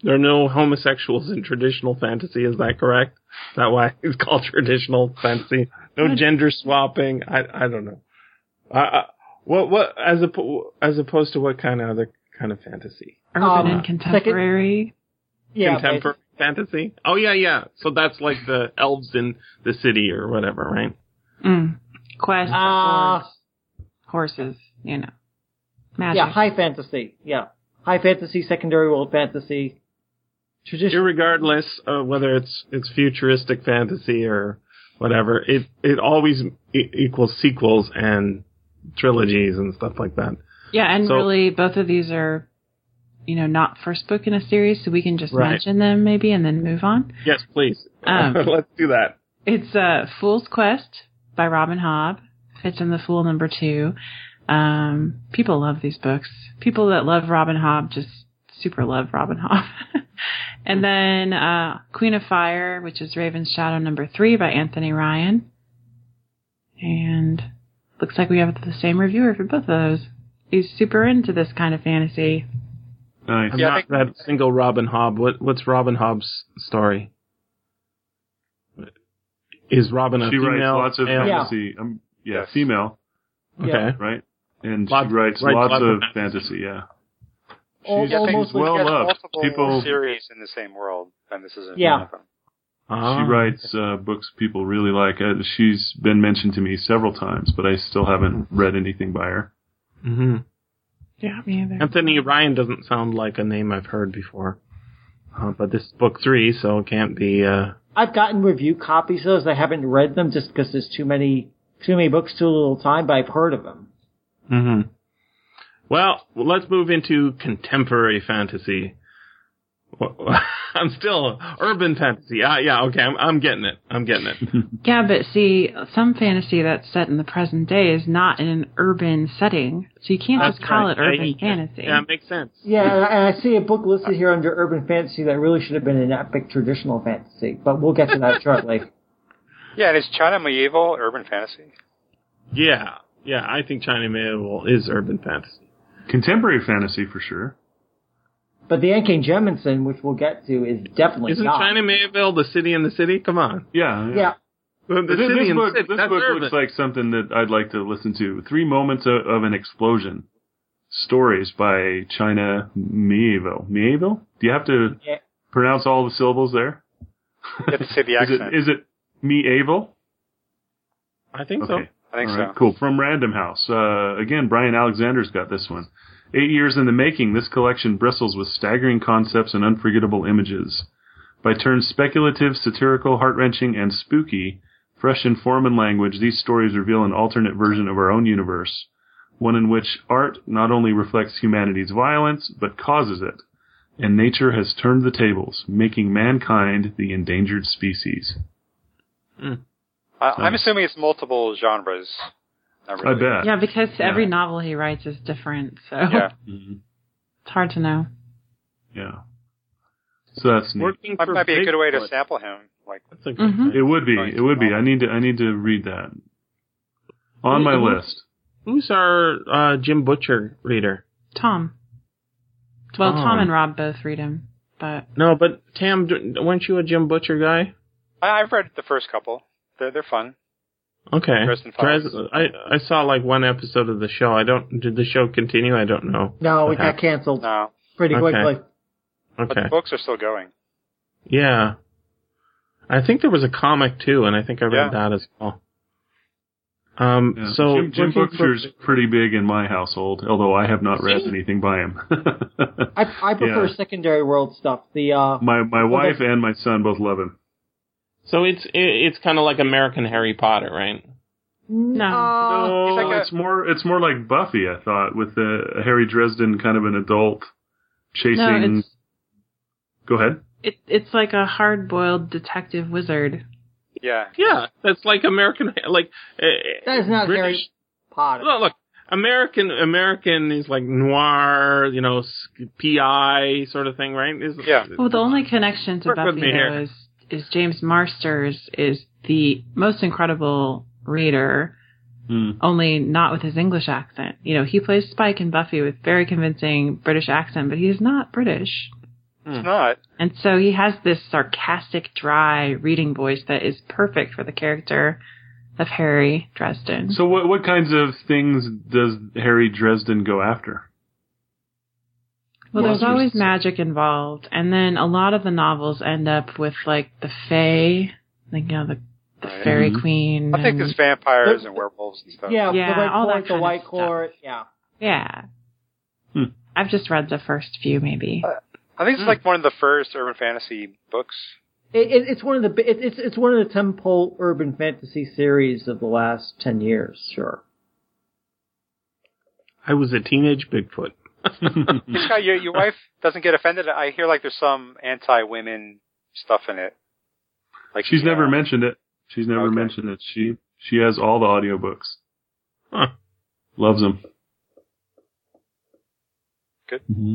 B: There are no homosexuals in traditional fantasy. Is that correct? Is that why it's called traditional fantasy? No gender swapping. I I don't know. Uh, uh, what what as oppo- as opposed to what kind of other kind of fantasy?
D: Urban
F: Um,
D: and contemporary.
F: Yeah.
B: Contemporary fantasy. Oh yeah, yeah. So that's like the elves in the city or whatever, right?
D: Mm. Quest,
F: Uh,
D: horses, you know. Magic.
F: Yeah, high fantasy. Yeah. High fantasy, secondary world fantasy. Tradition.
B: Irregardless of whether it's it's futuristic fantasy or whatever, it it always e- equals sequels and trilogies and stuff like that.
D: Yeah, and
B: So-
D: really both of these are, you know, not first book in a series, so we can just
B: Right.
D: mention them maybe and then move on.
B: Yes, please.
D: Um,
B: Let's do that.
D: It's uh, Fool's Quest by Robin Hobb. Fitz and the Fool number two. Um, people love these books. People that love Robin Hobb just super love Robin Hobb. and then uh, Queen of Fire, which is Raven's Shadow number three by Anthony Ryan. And looks like we have the same reviewer for both of those. He's super into this kind of fantasy.
C: Nice.
B: I've
E: Yeah,
B: not
E: think-
B: read a single Robin Hobb. What what's Robin Hobb's story? Is Robin a
C: She writes lots of
B: male?
F: Yeah.
C: fantasy. Um, yeah,
E: Yes.
C: female,
B: Okay.
F: Yeah.
C: right? And
B: Lots-
C: she writes
B: writes
C: lots,
B: lots
C: of
B: of
C: fantasy. Yeah. She's,
E: Yeah,
C: she's well loved. People.
E: series in the same world, and this isn't
F: Yeah.
E: one of them.
B: Ah.
C: She writes uh, books people really like. Uh, she's been mentioned to me several times, but I still haven't read anything by her.
B: hmm
D: Yeah, me either.
B: Anthony Ryan doesn't sound like a name I've heard before. Uh, but this is book three, so it can't be. Uh,
F: I've gotten review copies of those. I haven't read them just because there's too many too many books, too little time. But I've heard of them.
B: hmm Well, let's move into contemporary fantasy. Well, I'm still urban fantasy. Ah, yeah, okay, I'm, I'm getting it. I'm getting it.
D: Yeah, but see, some fantasy that's set in the present day is not in an urban setting, so you can't
B: That's
D: just call
B: right.
D: it urban
B: Yeah,
D: fantasy.
B: Yeah, it makes sense.
F: Yeah, I- and I see a book listed here under urban fantasy that really should have been an epic traditional fantasy. But we'll get to that shortly.
E: Yeah, and is China Mieville urban fantasy?
B: Yeah, yeah, I think China Mieville is urban fantasy.
C: Contemporary fantasy for sure.
F: But the N.K. Jemisin, which we'll get to, is definitely
B: Isn't
F: not.
B: China Mieville the city in the city? Come on.
C: Yeah.
F: Yeah,
B: The
C: This,
B: city
C: this
B: in
C: book,
B: the city,
C: this book
B: urban.
C: looks like something that I'd like to listen to. Three moments of, of an explosion. Stories by China Mieville. Mieville? Do you have to
F: Yeah.
C: pronounce all the syllables there?
E: You have to say the
C: is
E: accent.
C: it is it Mieville?
B: I think so.
C: Okay.
E: I think
C: All
E: so.
C: right, cool. From Random House. Uh, again, Bryan Alexander's got this one. Eight years in the making, this collection bristles with staggering concepts and unforgettable images. By turns speculative, satirical, heart-wrenching, and spooky, fresh in form and language, these stories reveal an alternate version of our own universe. One in which art not only reflects humanity's violence, but causes it. And nature has turned the tables, making mankind the endangered species. Hmm.
E: I, I'm assuming it's multiple genres. Not
C: I
E: really.
C: bet.
D: Yeah, because
C: Yeah.
D: every novel he writes is different, so
E: Yeah.
C: Mhm.
D: it's hard to know.
C: Yeah. So that's neat.
B: Working
E: Might,
B: for
E: might be a good way to
B: Bigfoot.
E: sample him. Like,
B: That's a good
D: Mhm.
C: It would be. It would be. I need to. I need to read that. On my
B: Mhm.
C: list.
B: Who's our uh, Jim Butcher reader?
D: Tom. Well,
B: Tom.
D: Tom and Rob both read him, but
B: No, but Tam, weren't you a Jim Butcher guy?
E: I, I've read the first couple. They're they're fun.
B: Okay.
E: Dresden Files.
B: Dres- I I saw like one episode of the show. I don't. Did the show continue? I don't know.
F: no, it got canceled
E: No,
F: pretty
B: Okay.
F: quickly.
E: but
B: Okay.
E: the books are still going.
B: Yeah. I think there was a comic too, and I think I read
E: Yeah.
B: that as well. Um.
C: Yeah.
B: So
C: Jim, Jim
B: working for-
C: Butcher's pretty big in my household, although I have not
B: Is
C: read anything by him.
F: I, I prefer
C: Yeah.
F: secondary world stuff. The uh,
C: my my wife
F: the-
C: and my son both love him.
B: So it's it's kind of like American Harry Potter, right?
D: No.
C: No,
E: like a-
C: it's more it's more like Buffy. I thought with uh, Harry Dresden, kind of an adult chasing.
D: no, it's
C: Go ahead.
D: it, it's like a hard-boiled detective wizard.
E: Yeah.
B: Yeah, that's like American like. Uh,
F: that is not
B: British,
F: Harry Potter.
B: Look, look, American American is like noir, you know, PI sort of thing, right? Is,
E: Yeah.
D: Well, the only connection to
B: Work
D: Buffy
B: me here.
D: though is is James Marsters is the most incredible reader,
C: Hmm.
D: only not with his English accent. You know, he plays Spike in Buffy with very convincing British accent, but he's not British.
E: It's not.
D: And so he has this sarcastic, dry reading voice that is perfect for the character of Harry Dresden.
C: So what what kinds of things does Harry Dresden go after?
D: Well, there's always magic involved, and then a lot of the novels end up with like the Fae, like you know the the
E: Right.
D: Fairy
C: Mhm.
D: Queen.
E: I think
D: and-
E: there's vampires and werewolves and stuff.
F: yeah,
D: Yeah,
F: the Red
D: all that
F: Court, the
D: kind of
F: White. Court. Yeah.
D: yeah.
C: Hmm.
D: I've just read the first few, maybe.
E: I think it's like one of the first urban fantasy books.
F: It, it, it's one of the it, it's it's one of the temple urban fantasy series of the last ten years. Sure.
B: I was a teenage Bigfoot.
E: Scott, your your wife doesn't get offended. I hear like there's some anti-women stuff in it. Like
C: She's
E: yeah.
C: never mentioned it. She's never
E: Okay.
C: mentioned it. She she has all the audiobooks.
B: Huh.
C: Loves them.
E: Good.
C: hmm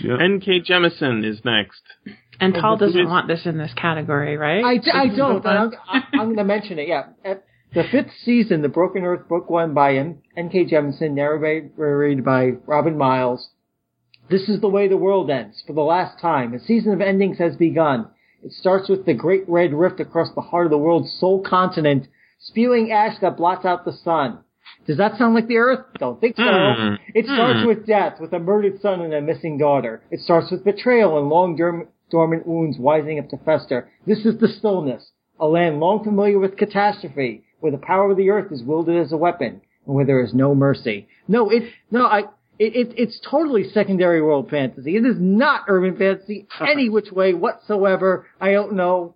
C: Yeah.
B: N.K. Jemisin is next.
D: And Paul doesn't want this in this category, right?
F: I, I don't, but I'm, I'm going to mention it. Yeah, At the fifth season, the Broken Earth book one by M- N.K. Jemisin, narrated by Robin Miles. This is the way the world ends for the last time. A season of endings has begun. It starts with the Great Red Rift across the heart of the world's sole continent, spewing ash that blots out the sun. Does that sound like the Earth? Don't think so.
B: Hmm.
F: It starts
B: Hmm.
F: with death, with a murdered son and a missing daughter. It starts with betrayal and long dorm- dormant wounds rising up to fester. This is the stillness, a land long familiar with catastrophe, where the power of the earth is wielded as a weapon, and where there is no mercy. No, it, no, I, it, it, it's totally secondary world fantasy. It is not urban fantasy any which way whatsoever. I don't know.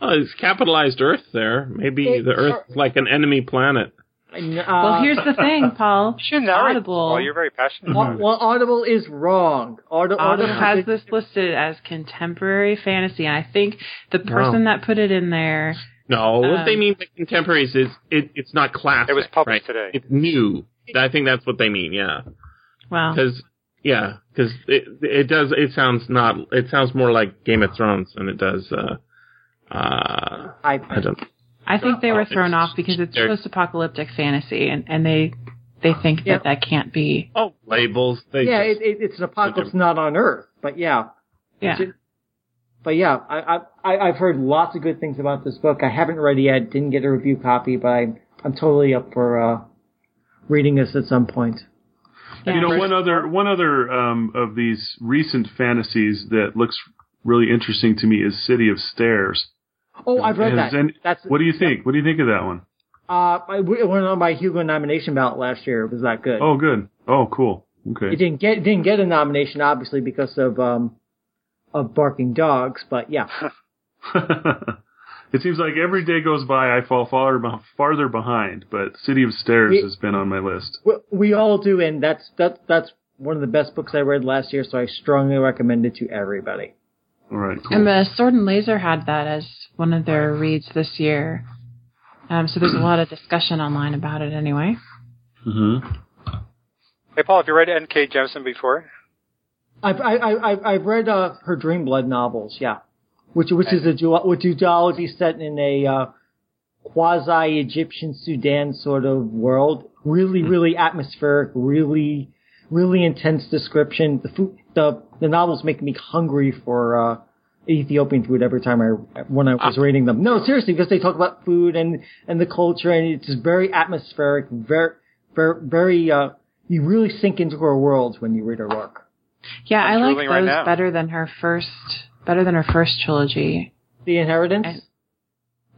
B: Oh, it's capitalized Earth there. Maybe
F: It-
B: the Earth is like an enemy planet.
F: Uh,
D: well, here's the thing, Paul.
E: You should narrate.
D: Audible.
E: Well, you're very passionate.
F: Au- well, Audible is wrong.
D: Audible
F: Audible
D: has this listed as contemporary fantasy, and I think the person that put it in there,
B: No, what
D: Um,
B: they mean by contemporaries is it, it's not classic.
E: It was published
B: right?
E: today.
B: It's new. I think that's what they mean. Yeah,
D: well,
B: because yeah, because it it does it sounds not it sounds more like Game of Thrones than it does. Uh, uh,
F: I,
B: I don't.
D: I think they were thrown off because it's
B: they're-
D: post-apocalyptic fantasy, and, and they they think
F: Yeah.
D: that that can't be.
B: Oh, labels. They
F: yeah,
B: just-
F: it, it, it's an apocalypse not on Earth, but yeah.
D: Yeah.
F: It's- But yeah, I, I, I- I've heard lots of good things about this book. I haven't read it yet, didn't get a review copy, but I'm, I'm totally up for, uh, reading this at some point.
C: You know,
D: Yeah.
C: one other one other um, of these recent fantasies that looks really interesting to me is City of Stairs.
F: Oh, I've read
C: Has
F: that.
C: any-
F: That's,
C: What do you think? What do you think of that one?
F: uh, I, it went on my Hugo nomination ballot last year. It was that good.
C: Oh, good. Oh, cool. Okay.
F: It didn't get, it didn't get a nomination, obviously, because of, um, of barking dogs, but yeah.
C: it seems like every day goes by, I fall farther farther behind. But City of Stairs
F: We-
C: has been on my list.
F: We, we all do, and that's, that, that's one of the best books I read last year, so I strongly recommend it to everybody.
C: All right. Cool.
D: And the Sword and Laser had that as one of their reads this year. Um, so there's a lot of discussion online about it anyway.
C: mm-hmm.
E: Hey, Paul, have you read N.K. Jemisin before?
F: I've I, I, I've- I've read uh, her Dream Blood novels, yeah, which which is a duo- which duology set in a uh, quasi Egyptian Sudan sort of world. Really, really atmospheric, really, really intense description. The food, the the novels make me hungry for uh, Ethiopian food every time I when I was reading them. No, seriously, because they talk about food and and the culture, and it's just very atmospheric, very, very, very. Uh, you really sink into her world when you read her work.
D: Yeah,
E: I'm
D: I like
E: drooling right
D: those better than her first, better than her first trilogy.
F: The Inheritance.
D: And-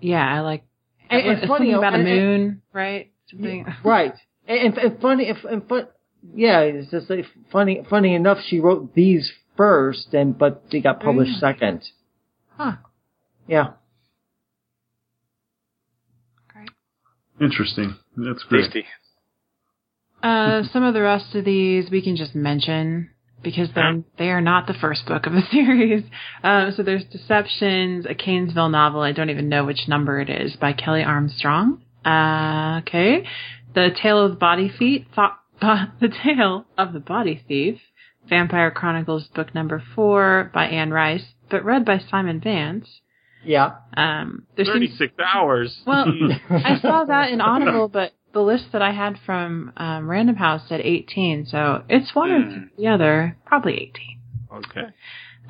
D: Yeah, I like.
F: And- and
D: it's
F: funny,
D: something about a
F: and- and-
D: moon, right? Something.
F: right. And, and, and funny, and, and fun, yeah, it's just like funny. Funny enough, she wrote these first, and but they got published second.
D: Huh.
F: Yeah. Great.
C: Interesting. That's great.
E: Tasty.
D: Uh, some of the rest of these we can just mention because they're they are not the first book of the series. Um, so there's Deceptions, a Cainsville novel. I don't even know which number it is by Kelley Armstrong. Uh, okay, The Tale of the Body Thief. Thought, the Tale of the Body Thief. Vampire Chronicles book number four by Anne Rice, but read by Simon Vance.
F: Yeah.
D: Um, there seems
B: Thirty-six hours.
D: well, I saw that in Audible, but the list that I had from um, Random House said 18, so it's one or
E: Hmm.
D: the other, probably 18.
B: okay.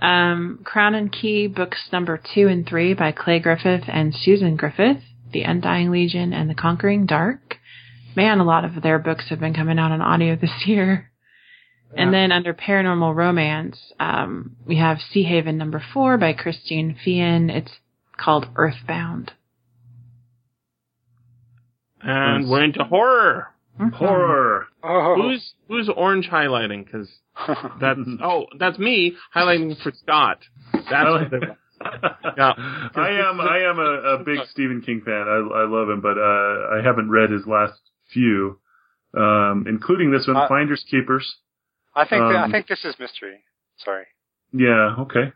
D: Um, Crown and Key, books number two and three by Clay Griffith and Susan Griffith, The Undying Legion and The Conquering Dark. Man, a lot of their books have been coming out on audio this year. And then under paranormal romance, um, we have Sea Haven number four by Christine Feehan. It's called Earthbound.
B: And we're into horror.
C: Horror.
E: Oh.
B: Who's who's orange highlighting? Because that's oh that's me highlighting for Scott. That's what they. Yeah.
C: I am I am a, a big Stephen King fan. I, I love him, but uh, I haven't read his last few, um, including this one,
E: Uh,
C: Finders Keepers.
E: I think I
C: Um,
E: think this is mystery. Sorry.
C: Yeah, okay.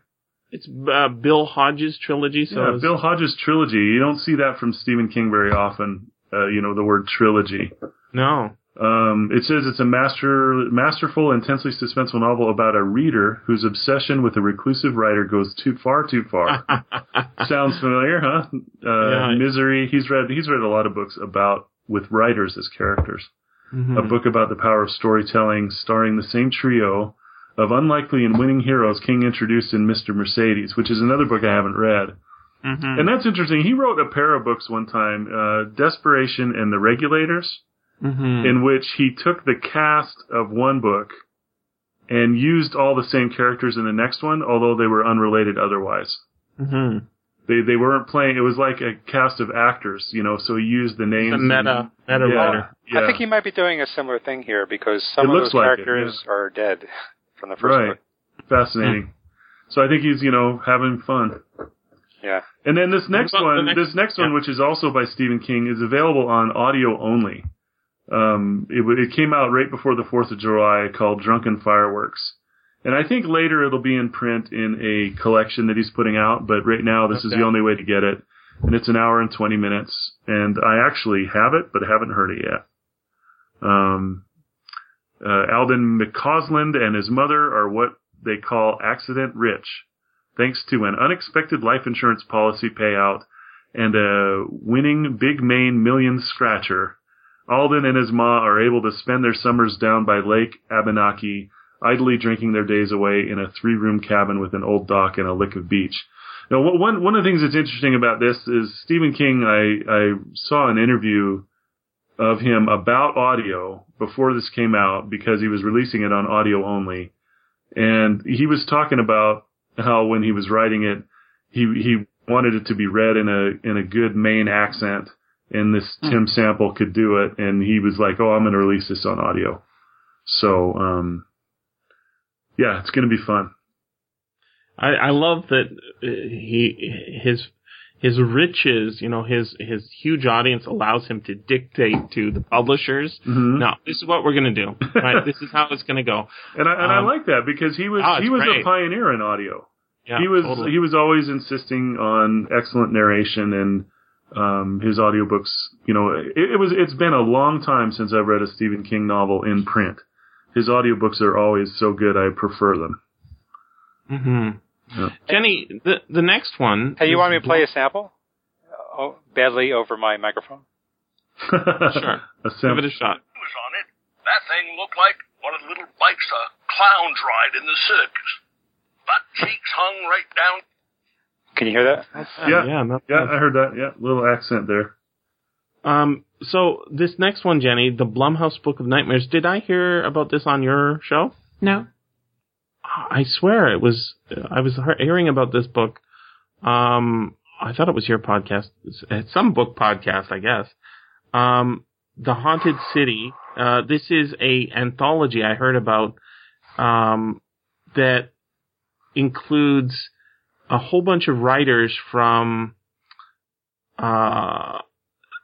B: It's uh, Bill Hodges trilogy. So
C: yeah,
B: it's-
C: Bill Hodges trilogy. You don't see that from Stephen King very often. Uh, you know the word trilogy.
B: no,
C: Um, it says it's a master, masterful, intensely suspenseful novel about a reader whose obsession with a reclusive writer goes too far, too far. Sounds familiar, huh? Uh,
B: Yeah.
C: Misery. He's read. He's read a lot of books about with writers as characters.
B: Mhm.
C: A book about the power of storytelling, starring the same trio of unlikely and winning heroes King introduced in Mr. Mercedes, which is another book I haven't read.
B: Mhm.
C: And that's interesting. He wrote a pair of books one time, uh, Desperation and the Regulators,
B: Mhm.
C: in which he took the cast of one book and used all the same characters in the next one, although they were unrelated otherwise.
B: Mhm.
C: They they weren't playing. It was like a cast of actors, you know. So he used the names.
B: The
C: and-
B: meta meta
C: yeah,
B: writer.
C: yeah.
E: I think he might be doing a similar thing here because some
C: It
E: of those
C: like it,
E: characters are dead from the first
C: right.
E: book.
C: Fascinating. So I think he's you know having fun.
E: Yeah.
C: And then this next one,
B: next-
C: this next one, which is also by Stephen King, is available on audio only. Um, it, it came out right before the Fourth of July, called Drunken Fireworks, and I think later it'll be in print in a collection that he's putting out. But right now, this is the only way to get it, and it's an hour and twenty minutes. And I actually have it, but haven't heard it yet. Um, uh, Alden McCausland and his mother are what they call accident rich thanks to an unexpected life insurance policy payout and a winning Big Maine million scratcher. Alden and his ma are able to spend their summers down by Lake Abenaki, idly drinking their days away in a three-room cabin with an old dock and a lick of beach. Now, one one of the things that's interesting about this is Stephen King. I I saw an interview of him about audio before this came out because he was releasing it on audio only, and he was talking about how when he was writing it, he he wanted it to be read in a in a good Maine accent, and this Tim Sample could do it, and he was like, "Oh, I'm going to release this on audio." So, um, yeah, it's going to be fun.
B: I, I love that uh, he his his riches, you know, his his huge audience allows him to dictate to the publishers.
C: Mhm.
B: No, this is what we're going to do. Right? this is how it's going to go.
C: And I and I
B: Um,
C: like that because he was
B: oh,
C: he was
B: great.
C: a pioneer in audio.
B: Yeah,
C: he was
B: totally.
C: he was always insisting on excellent narration and um, his audiobooks. You know, it, it was it's been a long time since I've read a Stephen King novel in print. His audiobooks are always so good. I prefer them.
B: hmm
C: Yeah.
B: Jenny, the the next one.
E: Hey, you want me to play a sample? Oh, badly over my microphone.
B: Sure.
C: A
B: Give it a shot.
G: was on it. That thing looked like one of the little bikes a clowns ride in the circus. Butt cheeks hung right down
E: Can you hear that?
C: yeah,
B: yeah, not
C: yeah,
B: bad.
C: I heard that. Yeah, little accent there.
B: Um, so this next one, Jenny, the Blumhouse Book of Nightmares. Did I hear about this on your show?
D: No.
B: I swear it was. I was hearing about this book. Um, I thought it was your podcast. It's, some book podcast, I guess. Um, the Haunted City. Uh, this is a anthology I heard about. Um, that includes a whole bunch of writers from uh,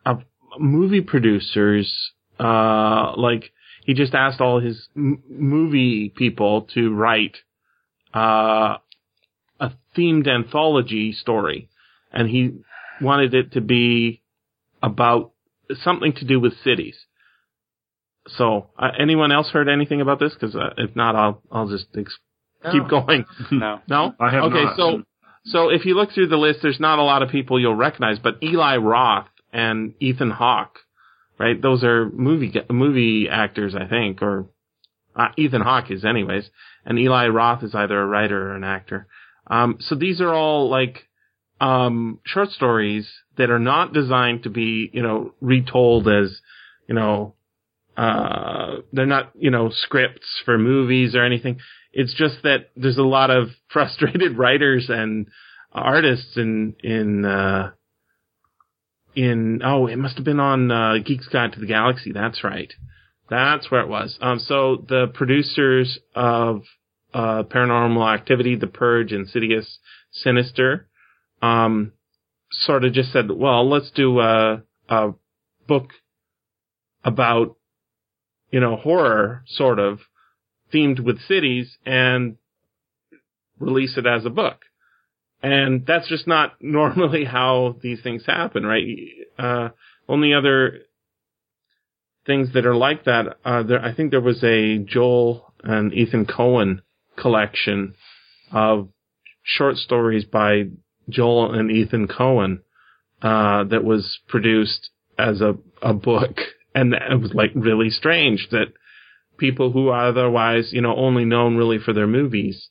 B: of movie producers. Uh, like he just asked all his m- movie people to write uh, a themed anthology story, and he wanted it to be about something to do with cities. So, uh, anyone else heard anything about this? Because uh, if not, I'll I'll just ex- keep going.
E: No.
B: No,
C: I have
B: okay,
C: not.
B: so so if you look through the list, there's not a lot of people you'll recognize, but Eli Roth and Ethan Hawke, right? Those are movie movie actors, I think, or uh, Ethan Hawke is, anyways, and Eli Roth is either a writer or an actor. Um, so these are all like um, short stories that are not designed to be, you know, retold as, you know, uh, they're not, you know, scripts for movies or anything. It's just that there's a lot of frustrated writers and artists in, in, uh, in, oh, it must have been on, uh, Geek's Guide to the Galaxy. That's right. That's where it was. Um, so the producers of, uh, Paranormal Activity, The Purge, Insidious, Sinister, um, sort of just said, well, let's do a, a book about, you know, horror, sort of, themed with cities and release it as a book. And that's just not normally how these things happen, right? Uh, only other, things that are like that. Uh, there, I think there was a Joel and Ethan Coen collection of short stories by Joel and Ethan Coen uh, that was produced as a a book, and it was like really strange that people who are otherwise you know only known really for their movies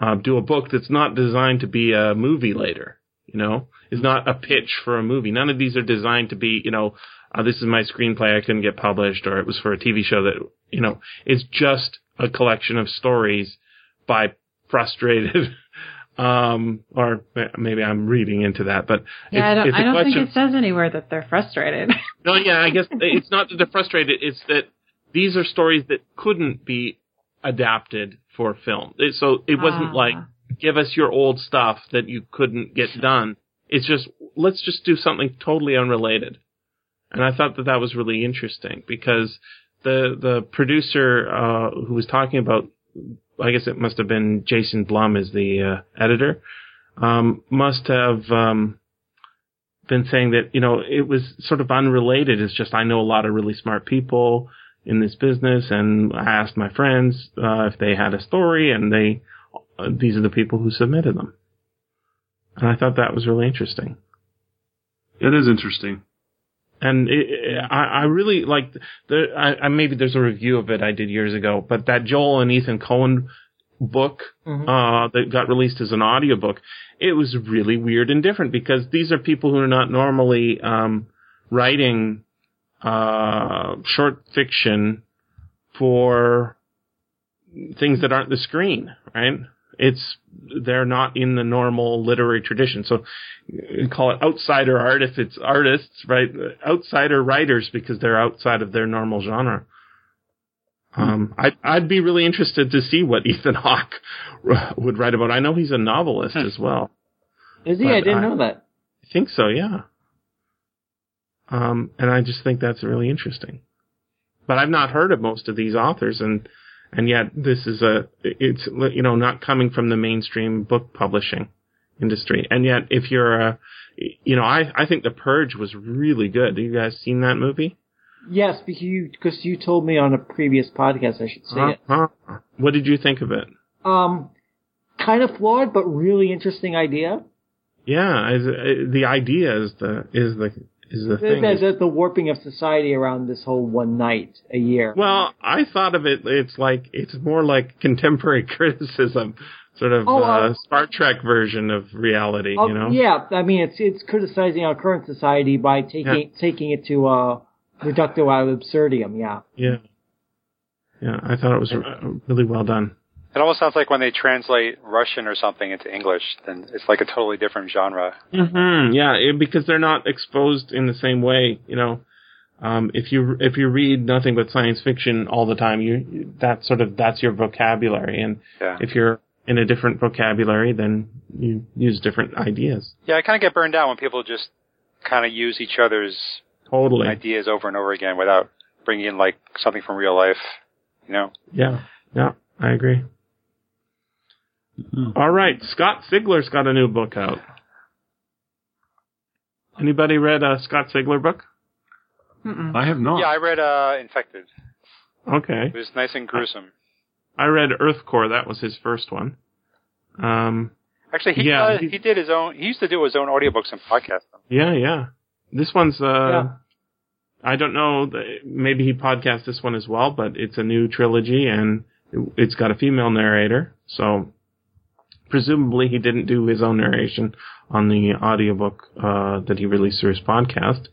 B: uh, do a book that's not designed to be a movie later. You know, is not a pitch for a movie. None of these are designed to be you know. Uh, this is my screenplay. I couldn't get published, or it was for a TV show that you know. It's just a collection of stories by frustrated um or maybe I'm reading into that but
D: Yeah, I don't,
B: it's
D: I don't think it says anywhere that they're frustrated.
B: no yeah I guess it's not that they're frustrated it's that these are stories that couldn't be adapted for film. So it wasn't
D: Ah.
B: like give us your old stuff that you couldn't get done. It's just let's just do something totally unrelated. And I thought that that was really interesting because the the producer uh, who was talking about, I guess it must have been Jason Blum as the uh, editor, um, must have um, been saying that you know it was sort of unrelated. It's just I know a lot of really smart people in this business, and I asked my friends uh, if they had a story, and they uh, these are the people who submitted them, and I thought that was really interesting
C: It is interesting.
B: and it, it- I, I really like the. I, I maybe there's a review of it I did years ago, but that Joel and Ethan Coen book
F: Mhm.
B: uh, that got released as an audiobook, it was really weird and different because these are people who are not normally um, writing uh, short fiction for things that aren't the screen, right? It's they're not in the normal literary tradition. So call it outsider art if it's artists, right? Outsider writers because they're outside of their normal genre. Um, I'd, I'd be really interested to see what Ethan Hawke would write about. I know he's a novelist as well.
F: Is he? I didn't
B: I-
F: know that.
B: I think so, yeah. Um, and I just think that's really interesting. But I've not heard of most of these authors, and and yet this is a it's you know not coming from the mainstream book publishing industry. And yet, if you're a you know, I I think The Purge was really good. Have you guys seen that movie?
F: Yes, because you, because you told me on a previous podcast I should say.
B: Uh-huh. What did you think of it?
F: Um, kind of flawed, but really interesting idea.
B: Yeah, uh, the idea is the is the is the thing.
F: There's the, the warping of society around this whole one night a year.
B: Well, I thought of it. It's like it's more like contemporary criticism, sort of
F: Oh,
B: uh,
F: uh,
B: Star Trek version of reality.
F: Oh,
B: you know?
F: Yeah, I mean it's it's criticizing our current society by taking taking it to uh reductio ad absurdum. Yeah.
B: yeah, yeah. I thought it was really well done.
E: It almost sounds like when they translate Russian or something into English, then it's like a totally different genre.
B: Mm-hmm, Yeah, it, because they're not exposed in the same way. You know, um, if you if you read nothing but science fiction all the time, you that's sort of that's your vocabulary, and
E: Yeah.
B: if you're in a different vocabulary, then you use different ideas.
E: Yeah, I kind of get burned out when people just kind of use each other's
B: Totally.
E: ideas over and over again without bringing in like something from real life. You know?
B: Yeah, yeah, I agree. All right, Scott Sigler's got a new book out. Anybody read a Scott Sigler book?
D: Mm-mm.
C: I have not.
E: Yeah, I read uh, Infected.
B: Okay,
E: It was nice and gruesome.
B: I read Earthcore. That was his first one. Um,
E: Actually, he
B: Yeah,
E: uh,
B: he-
E: he did his own. He used to do his own audiobooks and podcasts.
B: yeah, yeah. This one's. uh
F: Yeah.
B: I don't know. Maybe he podcast this one as well, but it's a new trilogy and it- it's got a female narrator. So presumably he didn't do his own narration on the audiobook uh, that he released through his podcast.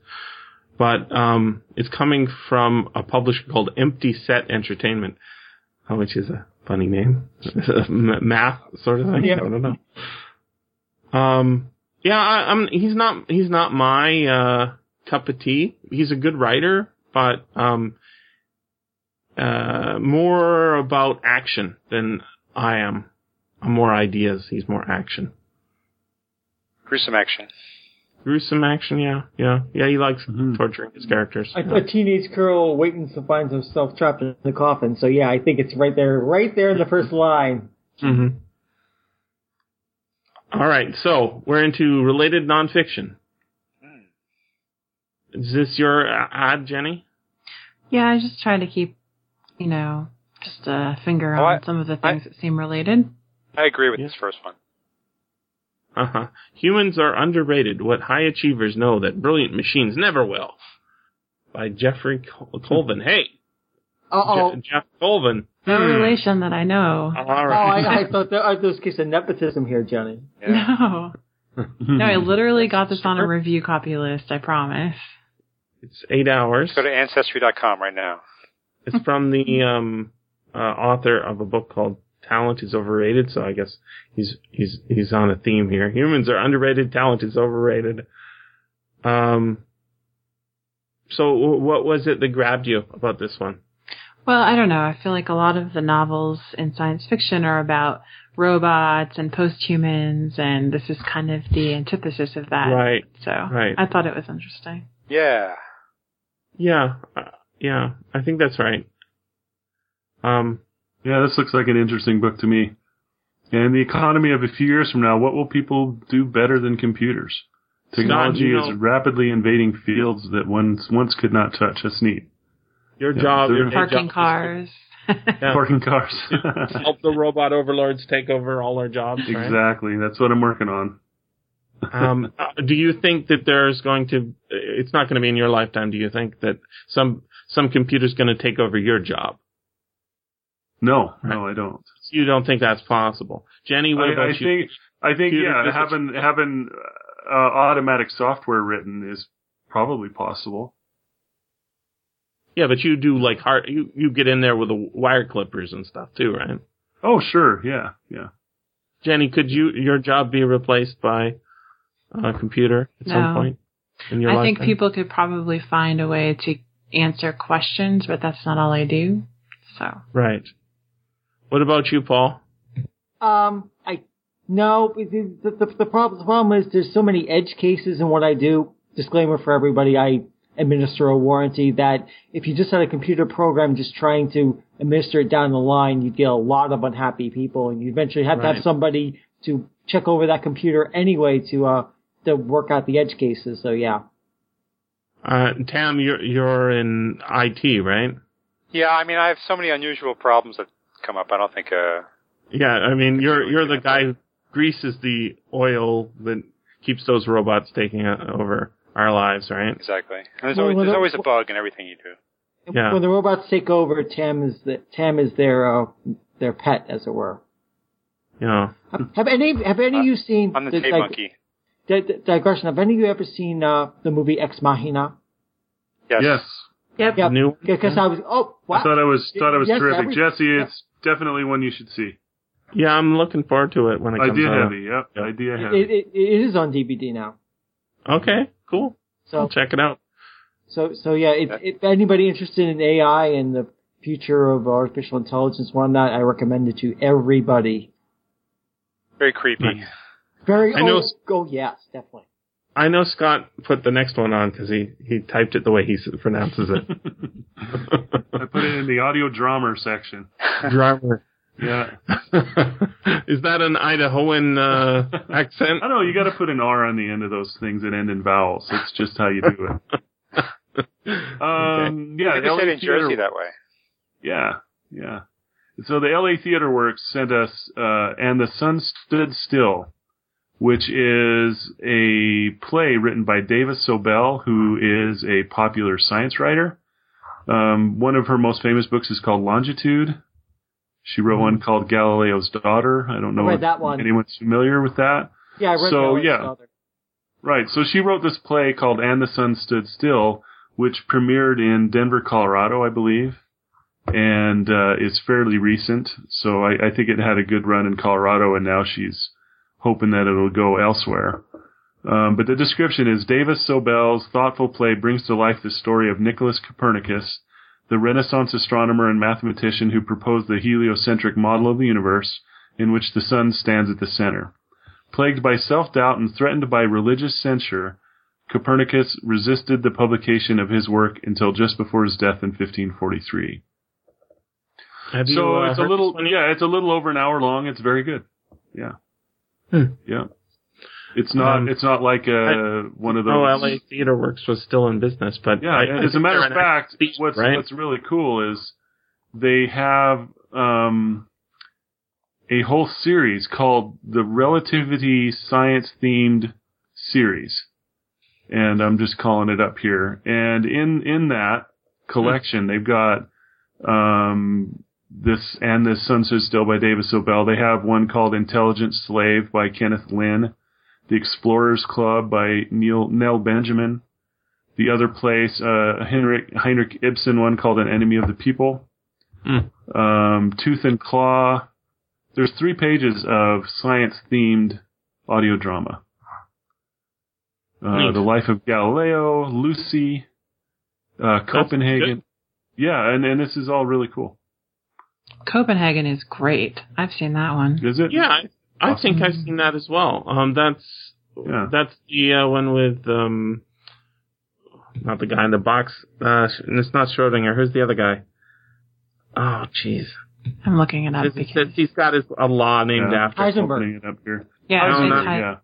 B: But um, it's coming from a publisher called Empty Set Entertainment, uh, which is a funny name, math sort of thing.
F: Yeah.
B: I don't know. Um, yeah, I, I'm. He's not. He's not my uh, cup of tea. He's a good writer, but um, uh, more about action than I am. I'm more ideas. He's more action.
E: Gruesome action.
B: Gruesome action, yeah, yeah, yeah. He likes
C: Mhm.
B: torturing his characters.
F: A, a teenage girl waiting to find herself trapped in the coffin. So yeah, I think it's right there, right there in the first line.
B: hmm All right, so we're into related nonfiction. Is this your uh, ad, Jenny?
D: Yeah, I just try to keep, you know, just a finger
E: Oh,
D: on
E: I-
D: some of the
E: I-
D: things that seem related.
E: I agree with
B: Yeah.
E: this first one.
B: Uh huh. Humans are underrated. What high achievers know that brilliant machines never will. By Jeffrey Col- Colvin. Hey,
F: Uh oh.
B: Je- Geoff Colvin.
D: No
B: Hmm.
D: relation that I know.
B: All
F: Oh. I, I thought there, I, there was a case of nepotism here, Jenny.
E: Yeah.
D: No. No, I literally got this on a review copy list, I promise.
B: it's eight hours.
E: Go to ancestry.com right now.
B: It's from the um, uh, author of a book called "Talent is Overrated." So I guess he's he's he's on a theme here. Humans are underrated. Talent is overrated. Um. So w- what was it that grabbed you about this one?
D: Well, I don't know. I feel like a lot of the novels in science fiction are about robots and posthumans, and this is kind of the antithesis of that.
B: Right.
D: So
B: Right.
D: I thought it was interesting.
E: Yeah.
B: Yeah. Uh, yeah. I think that's right. Um.
C: Yeah, this looks like an interesting book to me. And the economy of a few years from now, what will people do better than computers? Technology
B: you know-
C: is rapidly invading fields that once once could not touch. That's neat.
B: Your
C: Yeah,
B: job.
C: so-
B: Your
D: Parking
B: job
D: cars.
B: Yeah.
C: Parking cars.
B: Help the robot overlords take over all our jobs. Right?
C: exactly. That's what I'm working on.
B: um, uh, do you think that there's going to? It's not going to be in your lifetime. Do you think that some some computer's going to take over your job?
C: No, no, I don't.
B: You don't think that's possible, Jenny? What
C: I,
B: about
C: I
B: you?
C: think I think
B: Computer
C: yeah,
B: physics.
C: having having uh, automatic software written is probably possible.
B: yeah, but you do like hard. You you get in there with the wire clippers and stuff too, right?
C: Oh, sure, yeah, yeah.
B: Jenny, could you your job be replaced by a computer at some point in your
D: I
B: lifetime?
D: think people could probably find a way to answer questions, but that's not all I do. So
B: Right. What about you, Paul?
F: Um, I no. The, the, the, the problem the problem is there's so many edge cases in what I do. Disclaimer for everybody: I administer a warranty that if you just had a computer program just trying to administer it down the line, you'd get a lot of unhappy people, and you eventually have to have somebody to check over that computer anyway to uh to work out the edge cases. So yeah.
B: Uh, Tam, you're you're in IT, right?
E: Yeah, I mean, I have so many unusual problems that come up. I don't think, uh,
B: Yeah, I mean, you're you're the guy who greases the oil that keeps those robots taking uh, over our lives, right?
E: exactly. And there's
F: Well,
E: always, there's
F: the-
E: always a bug in everything you do.
B: Yeah.
F: When the robots take over, Tam is the Tam is their uh their pet, as it were.
B: Yeah.
F: Have, have any have any of you seen
E: I'm the
F: the-
E: tape
F: like,
E: monkey.
F: di- di- digression? Have any of you ever seen uh, the movie Ex Machina?
E: Yes.
C: Yes,
D: yep.
F: Yeah,
B: New.
F: because I was oh wow.
C: I thought it was thought it was
F: Yes,
C: terrific.
F: every-
C: Jesse,
F: yeah.
C: it's definitely one you should see.
B: Yeah, I'm looking forward to it when it comes
C: Idea
B: out.
C: heavy, yep.
B: Yeah.
C: Idea
F: it,
C: heavy.
F: it, it, it is on DVD now.
B: Okay, cool. I'll
F: So
B: check it out.
F: so so yeah. If, if anybody interested in AI and the future of artificial intelligence, and whatnot, I recommend it to everybody.
E: Very creepy.
F: Very
B: I know-
F: oh, oh yes, definitely.
B: I know Scott put the next one on because he he typed it the way he pronounces it.
C: I put it in the audio drama section.
B: Drummer.
C: Yeah.
B: Is that an Idahoan uh, accent?
C: I don't know, you gotta put an R on the end of those things that end in vowels. It's just how you do it. Um, yeah,
E: Maybe say it
C: LA
E: in Jersey
C: Theater,
E: that way.
C: yeah, yeah. So the LA Theater Works sent us, uh, And the Sun Stood Still, which is a play written by Dava Sobel, who is a popular science writer. Um, one of her most famous books is called Longitude. She wrote one called Galileo's Daughter. I don't know
F: I
C: if anyone's familiar with that.
F: Yeah, I read
C: So,
F: that
C: yeah.
F: Father.
C: Right. So she wrote this play called And the Sun Stood Still, which premiered in Denver, Colorado, I believe, and uh, is fairly recent. So I, I think it had a good run in Colorado, and now she's hoping that it'll go elsewhere. Um, but the description is Dava Sobel's thoughtful play brings to life the story of Nicholas Copernicus, the Renaissance astronomer and mathematician who proposed the heliocentric model of the universe, in which the sun stands at the center. Plagued by self-doubt and threatened by religious censure, Copernicus resisted the publication of his work until just before his death in 1543.
B: Have you,
C: so
B: uh,
C: it's a little,
B: this one yet?
C: yeah, it's a little over an hour long. It's very good. Yeah.
B: Hmm.
C: Yeah. It's not.
B: Um,
C: it's not like a one of those.
B: Oh, LA Theater Works was still in business, but
C: Yeah,
B: I- I
C: as a matter of fact,
B: speech,
C: what's
B: right?
C: what's really cool is they have um, a whole series called the Relativity Science Themed Series, and I'm just calling it up here. And in in that collection, they've got um, this and this Sun Stood Still by Dava Sobel. They have one called Intelligent Slave by Kenneth Lynn. The Explorers Club by Neil Nell Benjamin. The other place, uh, Heinrich, Heinrich Ibsen one called An Enemy of the People.
B: Hmm.
C: Um, Tooth and Claw. There's three pages of science themed audio drama. Uh, the Life of Galileo, Lucy, uh, Copenhagen. Yeah, and, and this is all really cool.
D: Copenhagen is great. I've seen that one.
C: Is it?
B: Yeah, I, I
C: Awesome.
B: think I've seen that as well. Um, that's
C: Yeah.
B: that's the uh, one with um, not the guy in the box. Uh, it's not Schrodinger. Who's the other guy? Oh, jeez.
D: I'm looking it up
B: It's-
D: because
B: it's- He's got his a law named
C: Yeah.
B: after.
F: Heisenberg.
C: Opening it up here.
D: yeah, it's
B: no,
D: Hei-
C: yeah.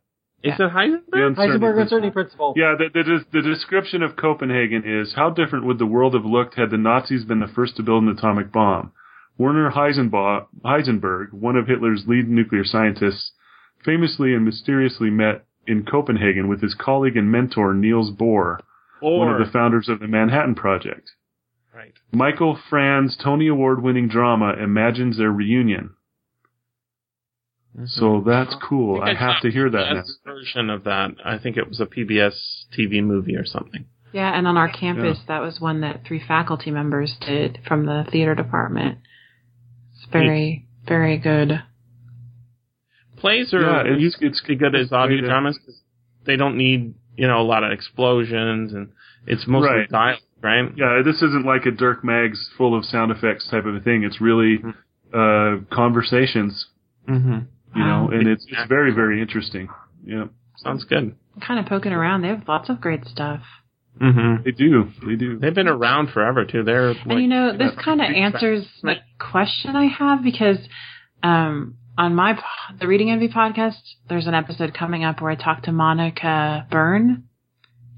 B: Is it Heisenberg?
C: The uncertainty
F: Heisenberg
C: principle.
F: uncertainty principle.
C: Yeah, the, the, the description of Copenhagen is how different would the world have looked had the Nazis been the first to build an atomic bomb? Werner Heisenba- Heisenberg, one of Hitler's lead nuclear scientists, famously and mysteriously met in Copenhagen with his colleague and mentor Niels Bohr,
B: Or
C: one of the founders of the Manhattan Project.
B: right.
C: Michael Frayn's Tony Award winning drama imagines their reunion. So mm-hmm. that's cool. I
B: think
C: have to hear
B: a
C: that now.
B: Version of that. I think it was a PBS TV movie or something.
D: yeah, and on our campus, that was one that three faculty members did from the theater department. It's very, very good.
B: Plays are
C: Yeah, it's-
B: used
C: it's-
B: to be good as audio
C: great,
B: dramas 'cause they don't need you know a lot of explosions and it's mostly
C: Right.
B: dialogue, right?
C: Yeah, this isn't like a Dirk Maggs full of sound effects type of a thing. It's really uh, conversations,
B: Mm-hmm.
C: you know,
D: Wow.
C: and it's it's very very interesting. Yeah,
B: Sounds good.
D: Kind of poking around. They have lots of great stuff.
B: Mm-hmm.
C: they do, they do.
B: They've been around forever too. They're like,
D: and you know, this kind of answers the question I have because um, on my the Reading Envy podcast, there's an episode coming up where I talk to Monica Byrne.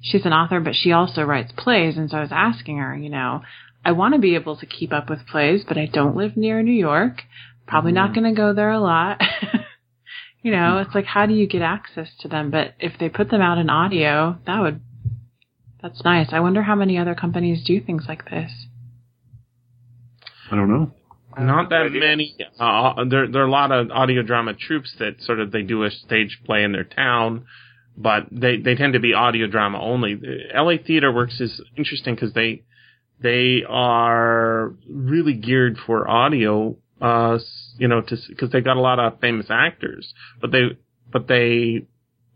D: She's an author, but she also writes plays, and so I was asking her, you know, I want to be able to keep up with plays, but I don't live near New York. Probably not going to go there a lot. you know, it's like how do you get access to them? But if they put them out in audio, that would that's nice. I wonder how many other companies do things like this.
C: I don't know.
B: Not that many. Uh, there, there are a lot of audio drama troops that sort of they do a stage play in their town, but they they tend to be audio drama only. The LA Theater Works is interesting because they they are really geared for audio. Uh, you know, to because they got a lot of famous actors, but they but they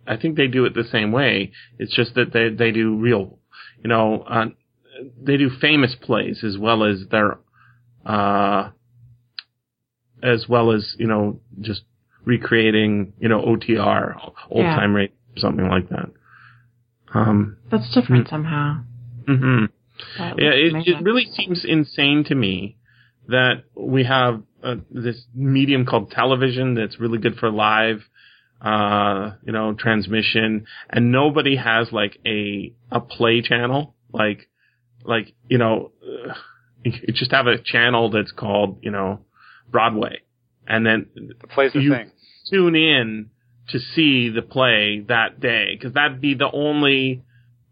B: I think they do it the same way. It's just that they they do real, you know, uh, they do famous plays as well as their uh as well as you know just recreating you know OTR old
D: Yeah.
B: time rate something like that. Um.
D: That's different somehow.
B: hmm
D: That
B: Yeah, it,
D: amazing.
B: it really seems insane to me that we have uh, this medium called television that's really good for live, uh, you know, transmission, and nobody has like a a play channel, like, like you know, uh, you just have a channel that's called you know Broadway, and then
E: The play's the
B: You-
E: thing.
B: tune in to see the play that day because that'd be the only.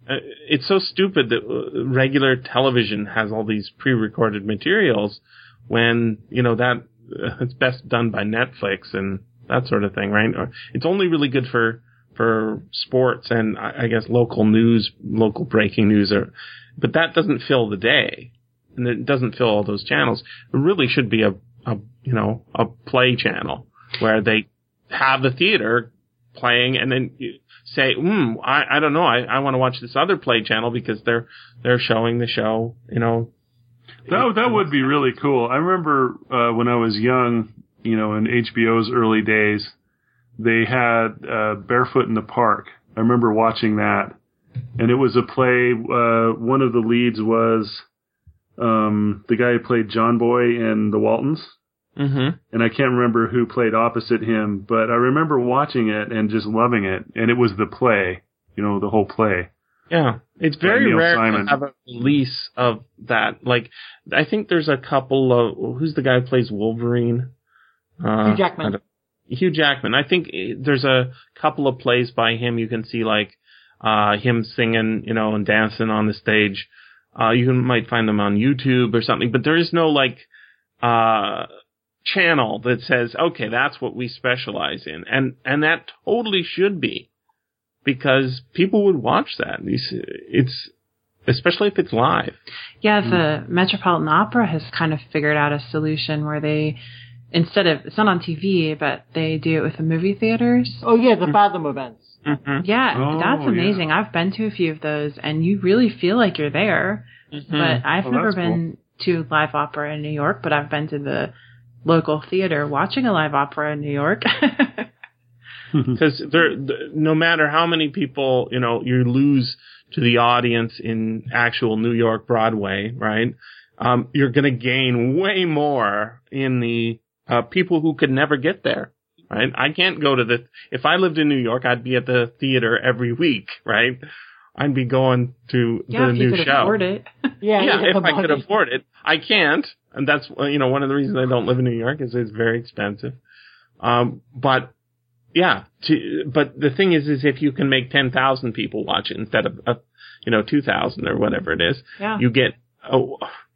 B: Uh, it's so stupid that uh, regular television has all these pre-recorded materials when you know that uh, it's best done by Netflix and that sort of thing, right? It's only really good for for sports and I guess local news, local breaking news, or but that doesn't fill the day, and it doesn't fill all those channels. It really should be a, a you know a play channel where they have the theater playing and then you say, hmm, I, I don't know, I, I want to watch this other play channel because they're they're showing the show, you know.
C: That that would be really cool. I remember uh, when I was young, you know, in HBO's early days, they had uh, Barefoot in the Park. I remember watching that, and it was a play. Uh, one of the leads was um, the guy who played John Boy in The Waltons,
B: Mm-hmm.
C: and I can't remember who played opposite him, but I remember watching it and just loving it. And it was the play, you know, the whole play.
B: Yeah, it's very rare
C: Simon.
B: to have a release of that. Like, I think there's a couple of who's the guy who plays Wolverine? Uh,
F: Hugh Jackman.
B: Hugh Jackman. I think eh, there's a couple of plays by him. You can see like uh him singing, you know, and dancing on the stage. Uh, you can, might find them on YouTube or something, but there is no like uh channel that says, okay, that's what we specialize in, and and that totally should be because people would watch that. It's, it's especially if it's live.
D: Yeah, the Metropolitan Opera has kind of figured out a solution where they, instead of, it's not on TV, but they do it with the movie theaters.
F: Oh yeah, the Fathom events.
B: Mm-hmm.
D: Yeah,
C: Oh,
D: that's
C: yeah.
D: amazing. I've been to a few of those and you really feel like you're there. But I've
C: Oh,
D: never
C: that's
D: been to live opera in New York, but I've been to the local theater watching a live opera in New York.
B: because there, no matter how many people you know you lose to the audience in actual New York Broadway, right? Um, you're going to gain way more in the uh, people who could never get there, right? I can't go to the. If I lived in New York, I'd be at the theater every week, right? I'd be going to
D: yeah,
B: the
D: if you
B: new
D: could
B: show.
D: afford it.
F: Yeah,
B: yeah,
F: yeah,
B: if I could
F: money.
B: afford it. I can't, and that's uh, you know one of the reasons I don't live in New York is it's very expensive. Um, but yeah, to, but the thing is, is if you can make ten thousand people watch it instead of uh, you know two thousand or whatever it is,
D: Yeah.
B: you get a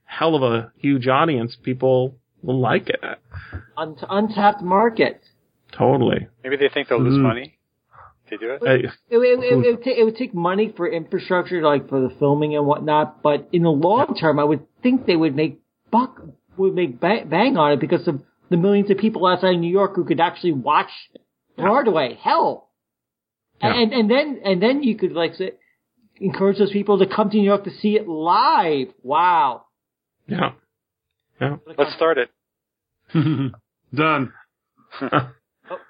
B: hell of a huge audience. People will like it
F: Un- untapped market.
B: totally.
E: Maybe they think they'll lose
C: Mhm.
E: money if they do it.
F: It, it, it, it, would ta- it would take money for infrastructure, like for the filming and whatnot. But in the long term, I would think they would make buck would make bang, bang on it because of the millions of people outside of New York who could actually watch Broadway. Hell,
B: Yeah.
F: and and then and then you could like say, encourage those people to come to New York to see it live. Wow.
B: yeah, yeah.
E: Let's start it.
C: Done.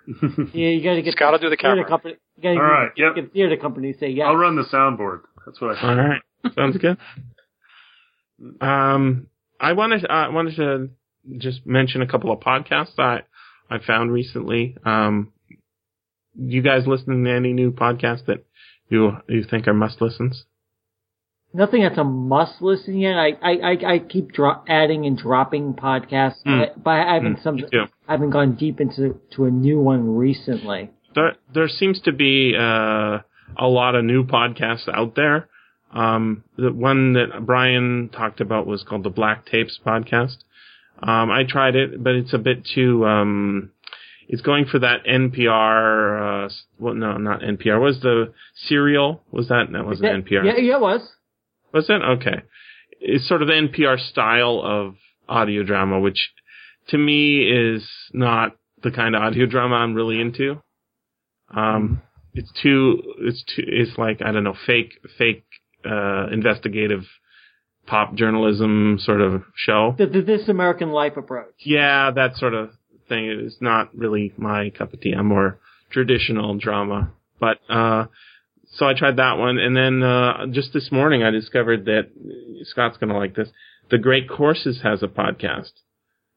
F: Yeah, you got to get
E: Scott will do the
F: theater
E: camera.
F: company. You got to
C: All right, yep.
F: get the theater company to say yes.
C: I'll run the soundboard. That's what I
B: All right, sounds good. Um, I wanted I wanted to just mention a couple of podcasts I I found recently. Um, you guys listening to any new podcasts that you you think are must listens?
F: Nothing that's a must listen yet. I I I, I keep dro- adding and dropping podcasts,
B: Mm.
F: but, I haven't
B: Mm,
F: some. I haven't gone deep into to a new one recently.
B: There there seems to be uh, a lot of new podcasts out there. Um, the one that Brian talked about was called the Black Tapes podcast. Um, I tried it, but it's a bit too. Um, it's going for that NPR. Uh, well, no, not NPR. Was the serial? Was that? That wasn't
F: Yeah,
B: NPR.
F: Yeah, yeah, it was.
B: Was it? Okay. It's sort of the NPR style of audio drama, which to me is not the kind of audio drama I'm really into. Um, it's too, it's too, it's like, I don't know, fake, fake, uh, investigative pop journalism sort of show.
F: The, the This American Life approach.
B: Yeah, that sort of thing is not really my cup of tea. I'm more traditional drama. But, uh, so I tried that one. And then, uh, just this morning I discovered that Scott's going to like this. The Great Courses has a podcast,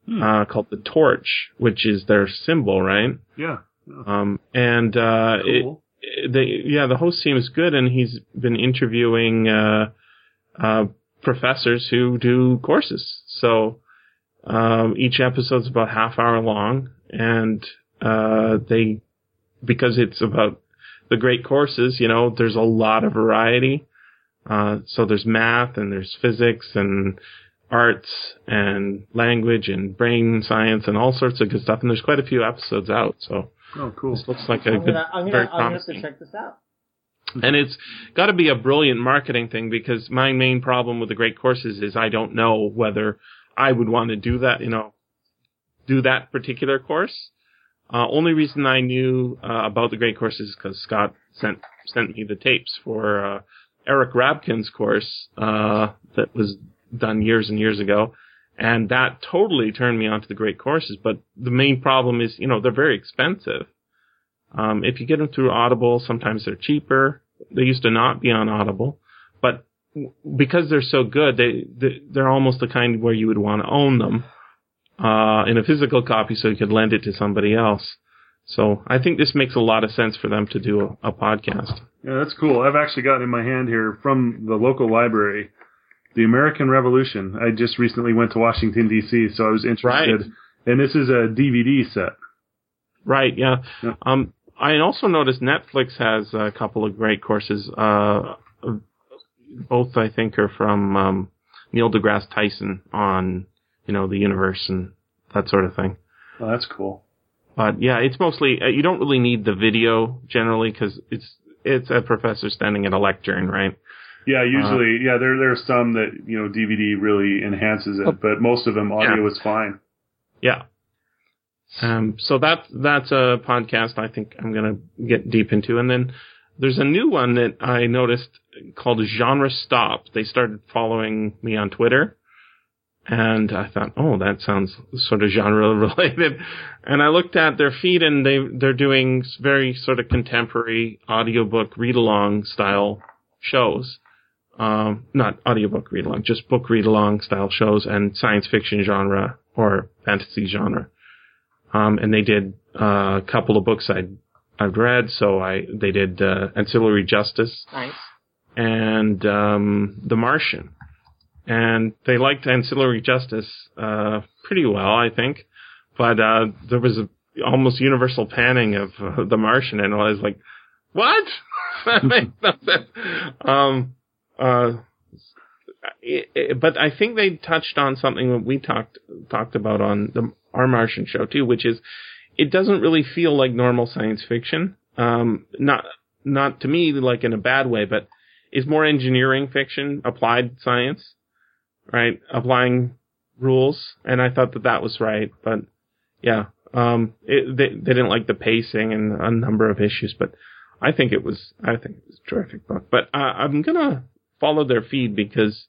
C: Hmm.
B: uh, called The Torch, which is their symbol, right?
C: Yeah.
B: Um, and, uh, it,
C: Cool.
B: the yeah the host seems good and he's been interviewing uh uh professors who do courses so um each episode's about half hour long and uh they because it's about the great courses you know there's a lot of variety uh so there's math and there's physics and arts and language and brain science and all sorts of good stuff and there's quite a few episodes out so
C: Oh, cool.
B: this looks like a
F: I'm
B: good
F: gonna, I'm
B: very
F: gonna, I'm gonna have to check this out.
B: and it's got to be a brilliant marketing thing because my main problem with the great courses is I don't know whether I would want to do that, you know, do that particular course. Uh, only reason I knew uh, about the great courses is because Scott sent sent me the tapes for uh, Eric Rabkin's course uh, that was done years and years ago, and that totally turned me onto the great courses. But the main problem is, you know, they're very expensive. Um, if you get them through Audible, sometimes they're cheaper. They used to not be on Audible, but because they're so good, they they're almost the kind where you would want to own them. Uh, in a physical copy so he could lend it to somebody else. So I think this makes a lot of sense for them to do a, a podcast.
C: Yeah, that's cool. I've actually got in my hand here from the local library, The American Revolution. I just recently went to Washington D.C., so I was interested.
B: Right.
C: And this is a DVD set.
B: Right. Yeah.
C: Yeah.
B: Um, I also noticed Netflix has a couple of great courses. Uh, both I think are from um, Neil deGrasse Tyson on you know the universe and that sort of thing.
C: Oh, that's cool.
B: But yeah, it's mostly uh, you don't really need the video generally because it's it's a professor standing at a lectern, right?
C: Yeah, usually, yeah, there there are some that you know DVD really enhances it,
B: Oh.
C: but most of them audio
B: Yeah.
C: is fine.
B: Yeah. Um, so that's that's a podcast I think I'm gonna get deep into, and then there's a new one that I noticed called Genre Stop. They started following me on Twitter, and I thought, oh, that sounds sort of genre related. And I looked at their feed, and they they're doing very sort of contemporary audiobook read along style shows. Um, not audiobook read along, just book read along style shows and science fiction genre or fantasy genre. Um, and they did uh, a couple of books I'd I've read. So I they did uh, Ancillary Justice
F: Nice.
B: and um, The Martian, and they liked Ancillary Justice uh, pretty well, I think. But uh, there was a almost universal panning of uh, The Martian, and I was like, "What? that makes no sense." Um, uh, it, it- but I think they touched on something that we talked talked about on the our Martian show too, which is it doesn't really feel like normal science fiction. Um, not not to me like in a bad way, but is more engineering fiction, applied science, right? Applying rules, and I thought that that was right, but yeah, um, it, they they didn't like the pacing and a number of issues, but I think it was I think it was a terrific book. But uh, I'm gonna follow their feed because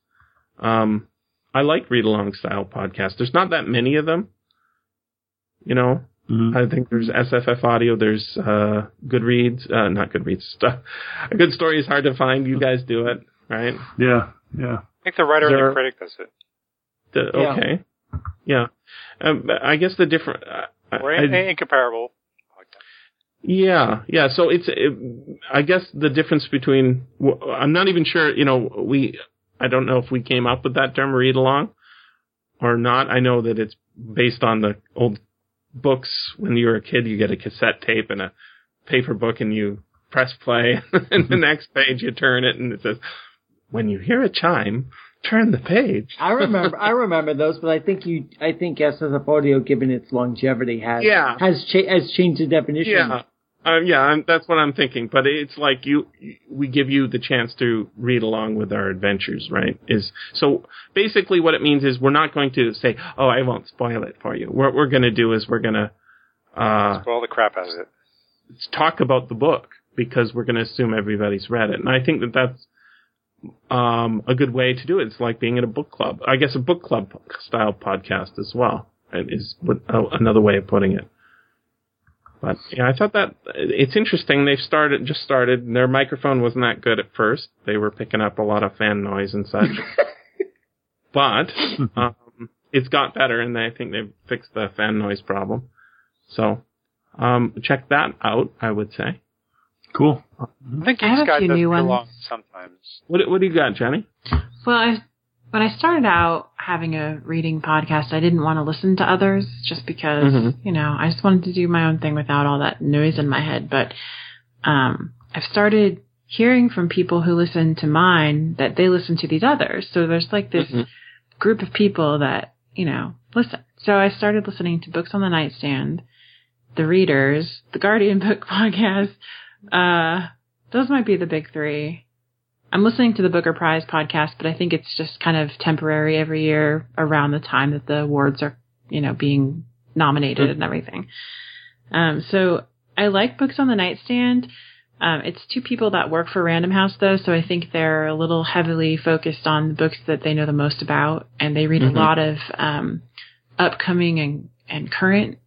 B: um, I like read along style podcasts. There's not that many of them, you know.
C: Mm-hmm.
B: I think there's SFF Audio. There's uh, Goodreads. Uh, not Goodreads stuff. A good story is hard to find. You guys do it, right?
C: Yeah, yeah.
E: I think the writer and the critic does it.
B: The, Okay. Yeah. Um, I guess the different. Uh,
E: Or
B: I-
E: in, incomparable.
B: Yeah, yeah. So it's, it, I guess the difference between, I'm not even sure, you know, we, I don't know if we came up with that term read along or not. I know that it's based on the old books. When you were a kid, you get a cassette tape and a paper book and you press play and the next page you turn it and it says, when you hear a chime, turn the page.
F: I remember, I remember those, but I think you, I think SFF Audio, given its longevity, has
B: Yeah.
F: has cha- has changed the definition.
B: Yeah. Um, yeah, I'm, that's what I'm thinking. But it's like you, we give you the chance to read along with our adventures, right? Is so basically what it means is we're not going to say, "Oh, I won't spoil it for you." What we're going to do is we're going to uh,
E: Well, the crap out of it.
B: talk about the book because we're going to assume everybody's read it, and I think that that's um, a good way to do it. It's like being in a book club. I guess a book club style podcast as well It is what- uh, another way of putting it. But yeah, I thought that it's interesting. They've started, just started. and Their microphone wasn't that good at first. They were picking up a lot of fan noise and such. but um, it's got better, and I think they've fixed the fan noise problem. So um, check that out. I would say.
C: Cool.
E: I think
D: I have
E: Geek
D: a few new ones.
E: sometimes.
B: What what do you got, Jenny?
D: Well, I, when I started out having a reading podcast, I didn't want to listen to others just because,
B: Mhm.
D: you know, I just wanted to do my own thing without all that noise in my head. But um, I've started hearing from people who listen to mine that they listen to these others. So there's like this
B: Mhm.
D: group of people that, you know, listen. So I started listening to Books on the Nightstand, The Readers, the Guardian Book Podcast. Uh, those might be the big three. I'm listening to the Booker Prize podcast, but I think it's just kind of temporary every year around the time that the awards are, you know, being nominated and everything. Um, so I like Books on the Nightstand. Um, it's two people that work for Random House though, so I think they're a little heavily focused on the books that they know the most about, and they read
B: Mhm.
D: a lot of um, upcoming and and current,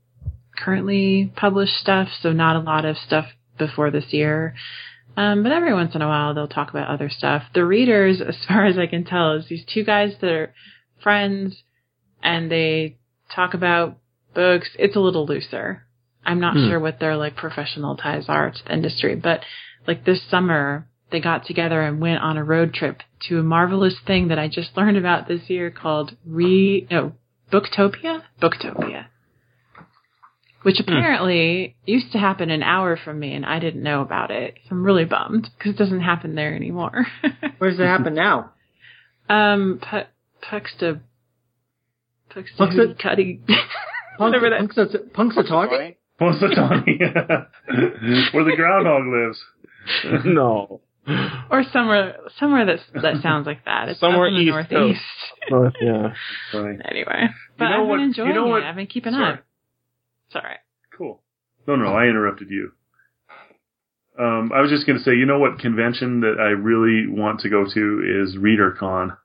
D: currently published stuff. So not a lot of stuff before this year. Um, but every once in a while they'll talk about other stuff. The readers, as far as I can tell, is these two guys that are friends and they talk about books. It's a little looser. I'm not
B: Hmm.
D: sure what their like professional ties are to the industry, but like this summer they got together and went on a road trip to a marvelous thing that I just learned about this year called Re no Booktopia? Booktopia. Which apparently used to happen an hour from me and I didn't know about it. So I'm really bummed because it doesn't happen there anymore.
F: Where does it happen now?
D: um, Pu- Puxta, Puxta,
F: Puxta-
D: Cuddy.
F: Punk,
D: Whatever that-
F: Punxsutaw- Punxsutawney?
E: Funny?
C: Positani, where the groundhog lives.
B: no.
D: or somewhere, somewhere that's, that sounds like that. It's
B: Somewhere
D: up in the
B: east
D: northeast.
B: North, yeah.
C: Funny.
D: Anyway, but
C: know
D: I've
C: what-
D: been
C: you
D: enjoying
C: know what-
D: it. I've been keeping
C: Sorry.
D: up. Sorry.
C: Cool. No, no, I interrupted you. Um, I was just going to say, you know what convention that I really want to go to is ReaderCon.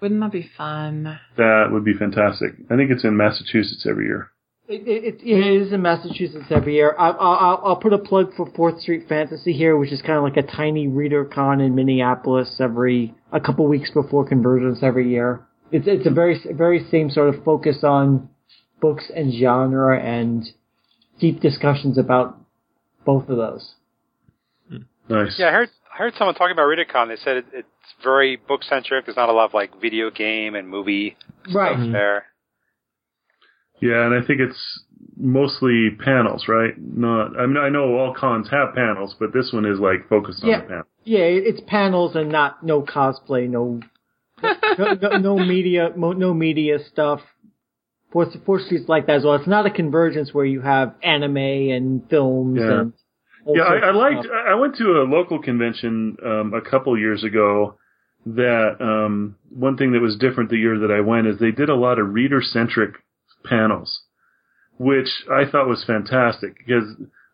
D: Wouldn't that be fun?
C: That would be fantastic. I think it's in Massachusetts every year.
F: It, it, it is in Massachusetts every year. I, I, I'll, I'll put a plug for Fourth Street Fantasy here, which is kind of like a tiny reader con in Minneapolis every a couple weeks before convergence every year. It's it's a very very same sort of focus on books and genre and deep discussions about both of those. Hmm.
C: Nice.
E: Yeah, I heard I heard someone talking about ReaderCon. They said it, it's very book centric. There's not a lot of like video game and movie
F: Right.
E: stuff there.
C: Yeah, and I think it's mostly panels, right? Not. I mean, I know all cons have panels, but this one is like focused on
F: Yeah.
C: the panel.
F: Yeah, it's panels and not no cosplay, no no, no, no media, mo- no media stuff. Fourth Street's like that as well. It's not a convergence where you have anime and films
C: Yeah.
F: and.
C: Yeah, I, I liked.
F: stuff.
C: I went to a local convention um, a couple years ago. That um, one thing that was different the year that I went is they did a lot of reader centric panels, which I thought was fantastic because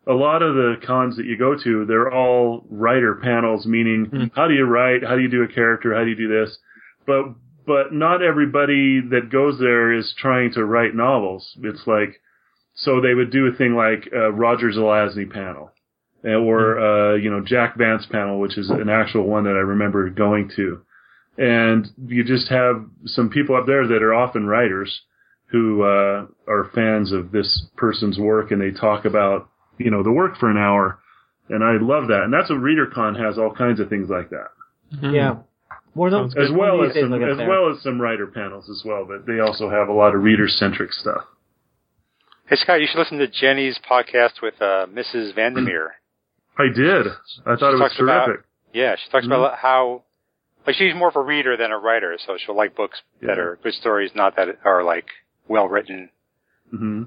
C: a lot of the cons that you go to, they're all writer panels, meaning how do you write, how do you do a character, how do you do this, but but not everybody that goes there is trying to write novels. It's like so they would do a thing like uh, Roger Zelazny panel or uh, you know Jack Vance panel, which is an actual one that I remember going to, and you just have some people up there that are often writers who uh, are fans of this person's work, and they talk about you know the work for an hour, and I love that, and that's what ReaderCon has all kinds of things like that,
F: Yeah. One of
B: Sounds
F: those,
C: as well as some as
F: there.
C: well as some writer panels as well, but they also have a lot of reader centric stuff.
E: Hey Scott, you should listen to Jenny's podcast with uh, Mrs. Vandermeer.
C: I did. I thought
E: She
C: it was
E: talks about-
C: terrific.
E: Yeah, she talks
C: Mm-hmm.
E: about how like she's more of a reader than a writer, so she'll like books that
C: Yeah.
E: are good stories, not that are like well written.
C: hmm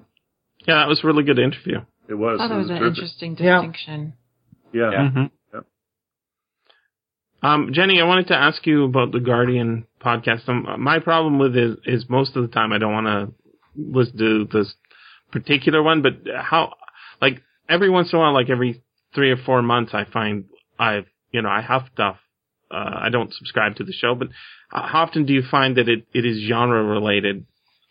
B: Yeah, that was a really good interview.
C: It was.
D: I thought
C: it
D: that was an
C: terrific.
D: interesting
F: Yeah.
D: distinction.
C: Yeah.
E: Yeah.
B: Mhm. Um, Jenny, I wanted to ask you about the Guardian podcast. Um, my problem with it is most of the time I don't want to listen to this particular one, but how, like, every once in a while, like every three or four months, I find I've, you know, I have stuff. Uh, I don't subscribe to the show, but uh, how often do you find that it, it is genre related,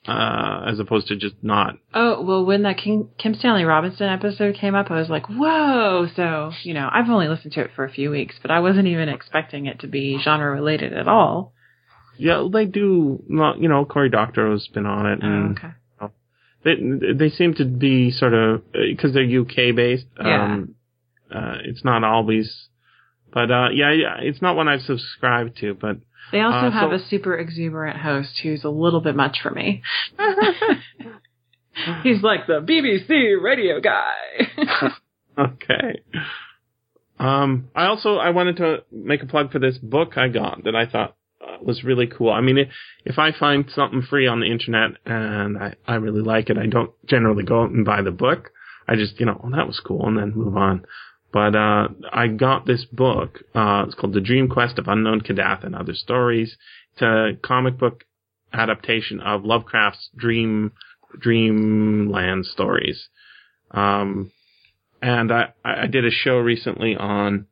B: uh, as opposed to just not?
D: Oh, well, when that King, Kim Stanley Robinson episode came up, I was like, whoa. So, you know, I've only listened to it for a few weeks, but I wasn't even expecting it to be genre related at all.
B: Yeah, they do, you know, Cory Doctorow has been on it
D: Oh,
B: and.
D: okay.
B: They they seem to be sort of because they're UK based.
D: Yeah.
B: Um, uh, it's not always, but uh, yeah, yeah, it's not one I've subscribed to. But
D: They also
B: Uh,
D: have
B: so-
D: a super exuberant host who's a little bit much for me. He's like the BBC radio guy.
B: okay. Um, I also I wanted to make a plug for this book I got that I thought uh, was really cool. I mean, if, if I find something free on the internet and I, I really like it, I don't generally go out and buy the book. I just, you know, oh, that was cool and then move on. But, uh, I got this book, uh, it's called The Dream Quest of Unknown Kadath and Other Stories. It's a comic book adaptation of Lovecraft's Dream, Dreamland stories. Um, and I, I did a show recently on,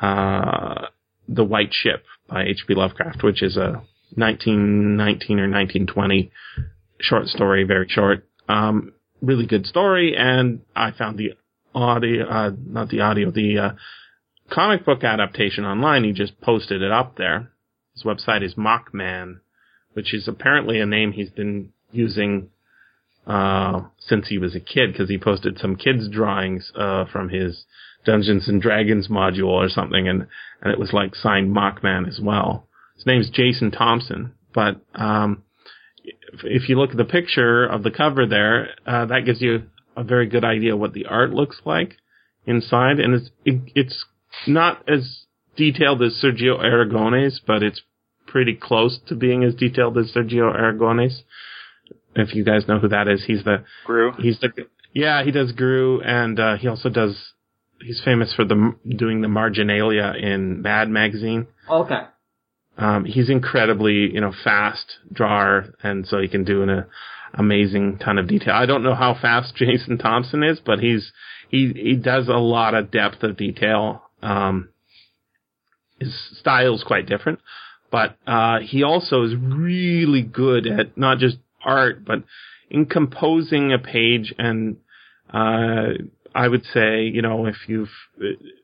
B: uh, The White Ship by H.P. Lovecraft, which is a 1919 or 1920 short story, very short. Um, really good story, and I found the audio, uh, not the audio, the uh, comic book adaptation online. He just posted it up there. His website is Mockman, which is apparently a name he's been using uh, since he was a kid because he posted some kids drawings uh, from his Dungeons and Dragons module or something, and and it was like signed Mockman as well. His name's Jason Thompson, but um, if, you look at the picture of the cover there, uh, that gives you a very good idea what the art looks like inside, and it's it, it's not as detailed as Sergio Aragones, but it's pretty close to being as detailed as Sergio Aragones. If you guys know who that is, he's the
E: Groo.
B: he's the yeah he does Groo, and uh, he also does he's famous for the doing the marginalia in Mad magazine.
F: Okay.
B: Um, he's incredibly, you know, fast drawer, and so he can do an uh, amazing ton of detail. I don't know how fast Jason Thompson is, but he's he he does a lot of depth of detail. Um, his style is quite different, but uh, he also is really good at not just art, but in composing a page. And uh, I would say, you know, if you've,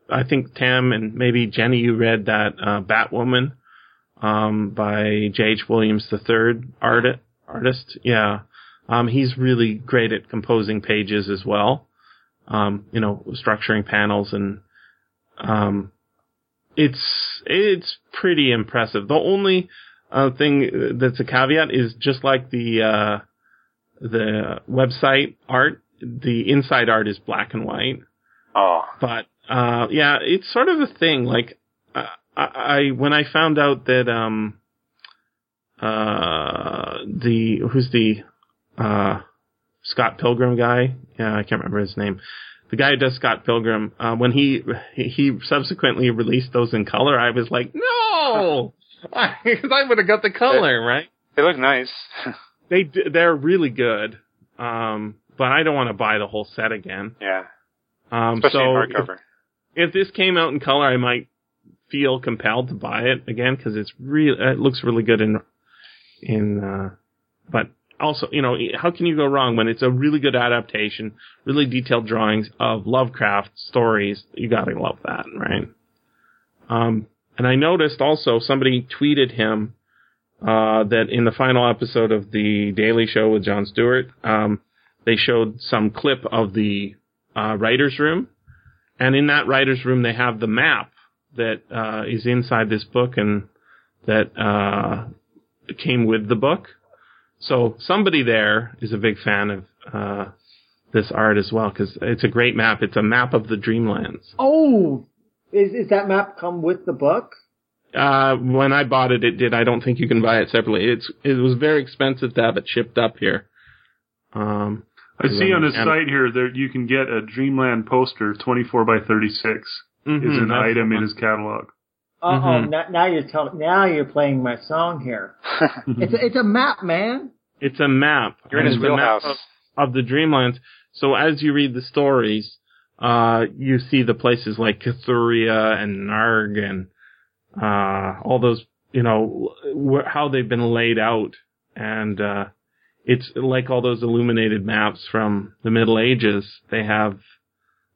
B: I think Tam and maybe Jenny, you read that uh, Batwoman um, by J.H. Williams III art artist. Yeah. Um, he's really great at composing pages as well. Um, you know, structuring panels and, um, it's, it's pretty impressive. The only, uh, thing that's a caveat is just like the, uh, the website art, the inside art is black and white.
E: Oh,
B: But, uh, yeah, it's sort of a thing. Like, I, I, when I found out that, um, uh, the, who's the, uh, Scott Pilgrim guy? Yeah, I can't remember his name. The guy who does Scott Pilgrim, uh, when he, he subsequently released those in color, I was like, no! Because I would have got the color, right?
E: they look nice.
B: they they're really good. Um, but I don't want to buy the whole set again.
E: yeah,
B: Um,
E: especially
B: so
E: in hardcover.
B: if this came out in color, I might feel compelled to buy it again because it's real. It looks really good in in. Uh, but also, you know, how can you go wrong when it's a really good adaptation, really detailed drawings of Lovecraft stories? You gotta love that, right? Um, and I noticed also somebody tweeted him uh, that in the final episode of the Daily Show with Jon Stewart, um, they showed some clip of the uh, writers' room, and in that writers' room they have the map that uh, is inside this book and that uh, came with the book. So somebody there is a big fan of uh, this art as well because it's a great map. It's a map of the Dreamlands.
F: Oh, is is that map come with the book?
B: Uh, when I bought it, it did. I don't think you can buy it separately. It's it was very expensive to have it shipped up here. Um,
C: I see on his site here that you can get a Dreamland poster, 24 by 36,
B: mhm,
C: is an item in his catalog.
F: Uh oh,
B: Mhm.
F: now, now you're telling. Now you're playing my song here. It's a, it's a map, man.
B: It's a map.
E: You're in his
B: it's a map
E: wheelhouse.
B: of, of the Dreamlands. So as you read the stories, uh, you see the places like Cathuria and Narg and uh, all those, you know, wh- how they've been laid out, and uh, it's like all those illuminated maps from the Middle Ages. They have,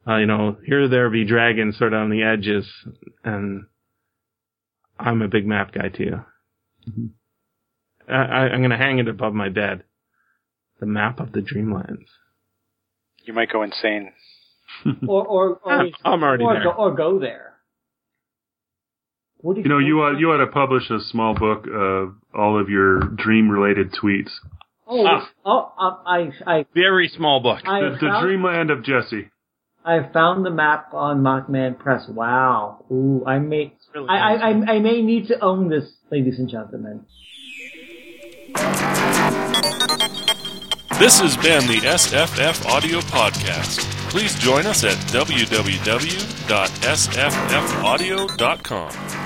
B: uh, you know, here there be dragons sort of on the edges, and I'm a big map guy too. I, I, I'm going to hang it above my bed. The map of the Dreamlands.
E: you might go insane.
F: Or or or,
B: I'm, I'm already
F: or,
B: there.
F: Go, or go there. What do
C: You know, you ought, you ought to publish a small book of all of your dream-related tweets.
F: Oh,
B: Ah.
F: oh, um, I I
B: Very small book.
C: The, the Dreamland of Jesse.
F: I found the map on Mockman Press. Wow. Ooh, I may
B: really
F: I, I. I I may need to own this, ladies and gentlemen.
A: This has been the SFF Audio Podcast. Please join us at www.sffaudio.com.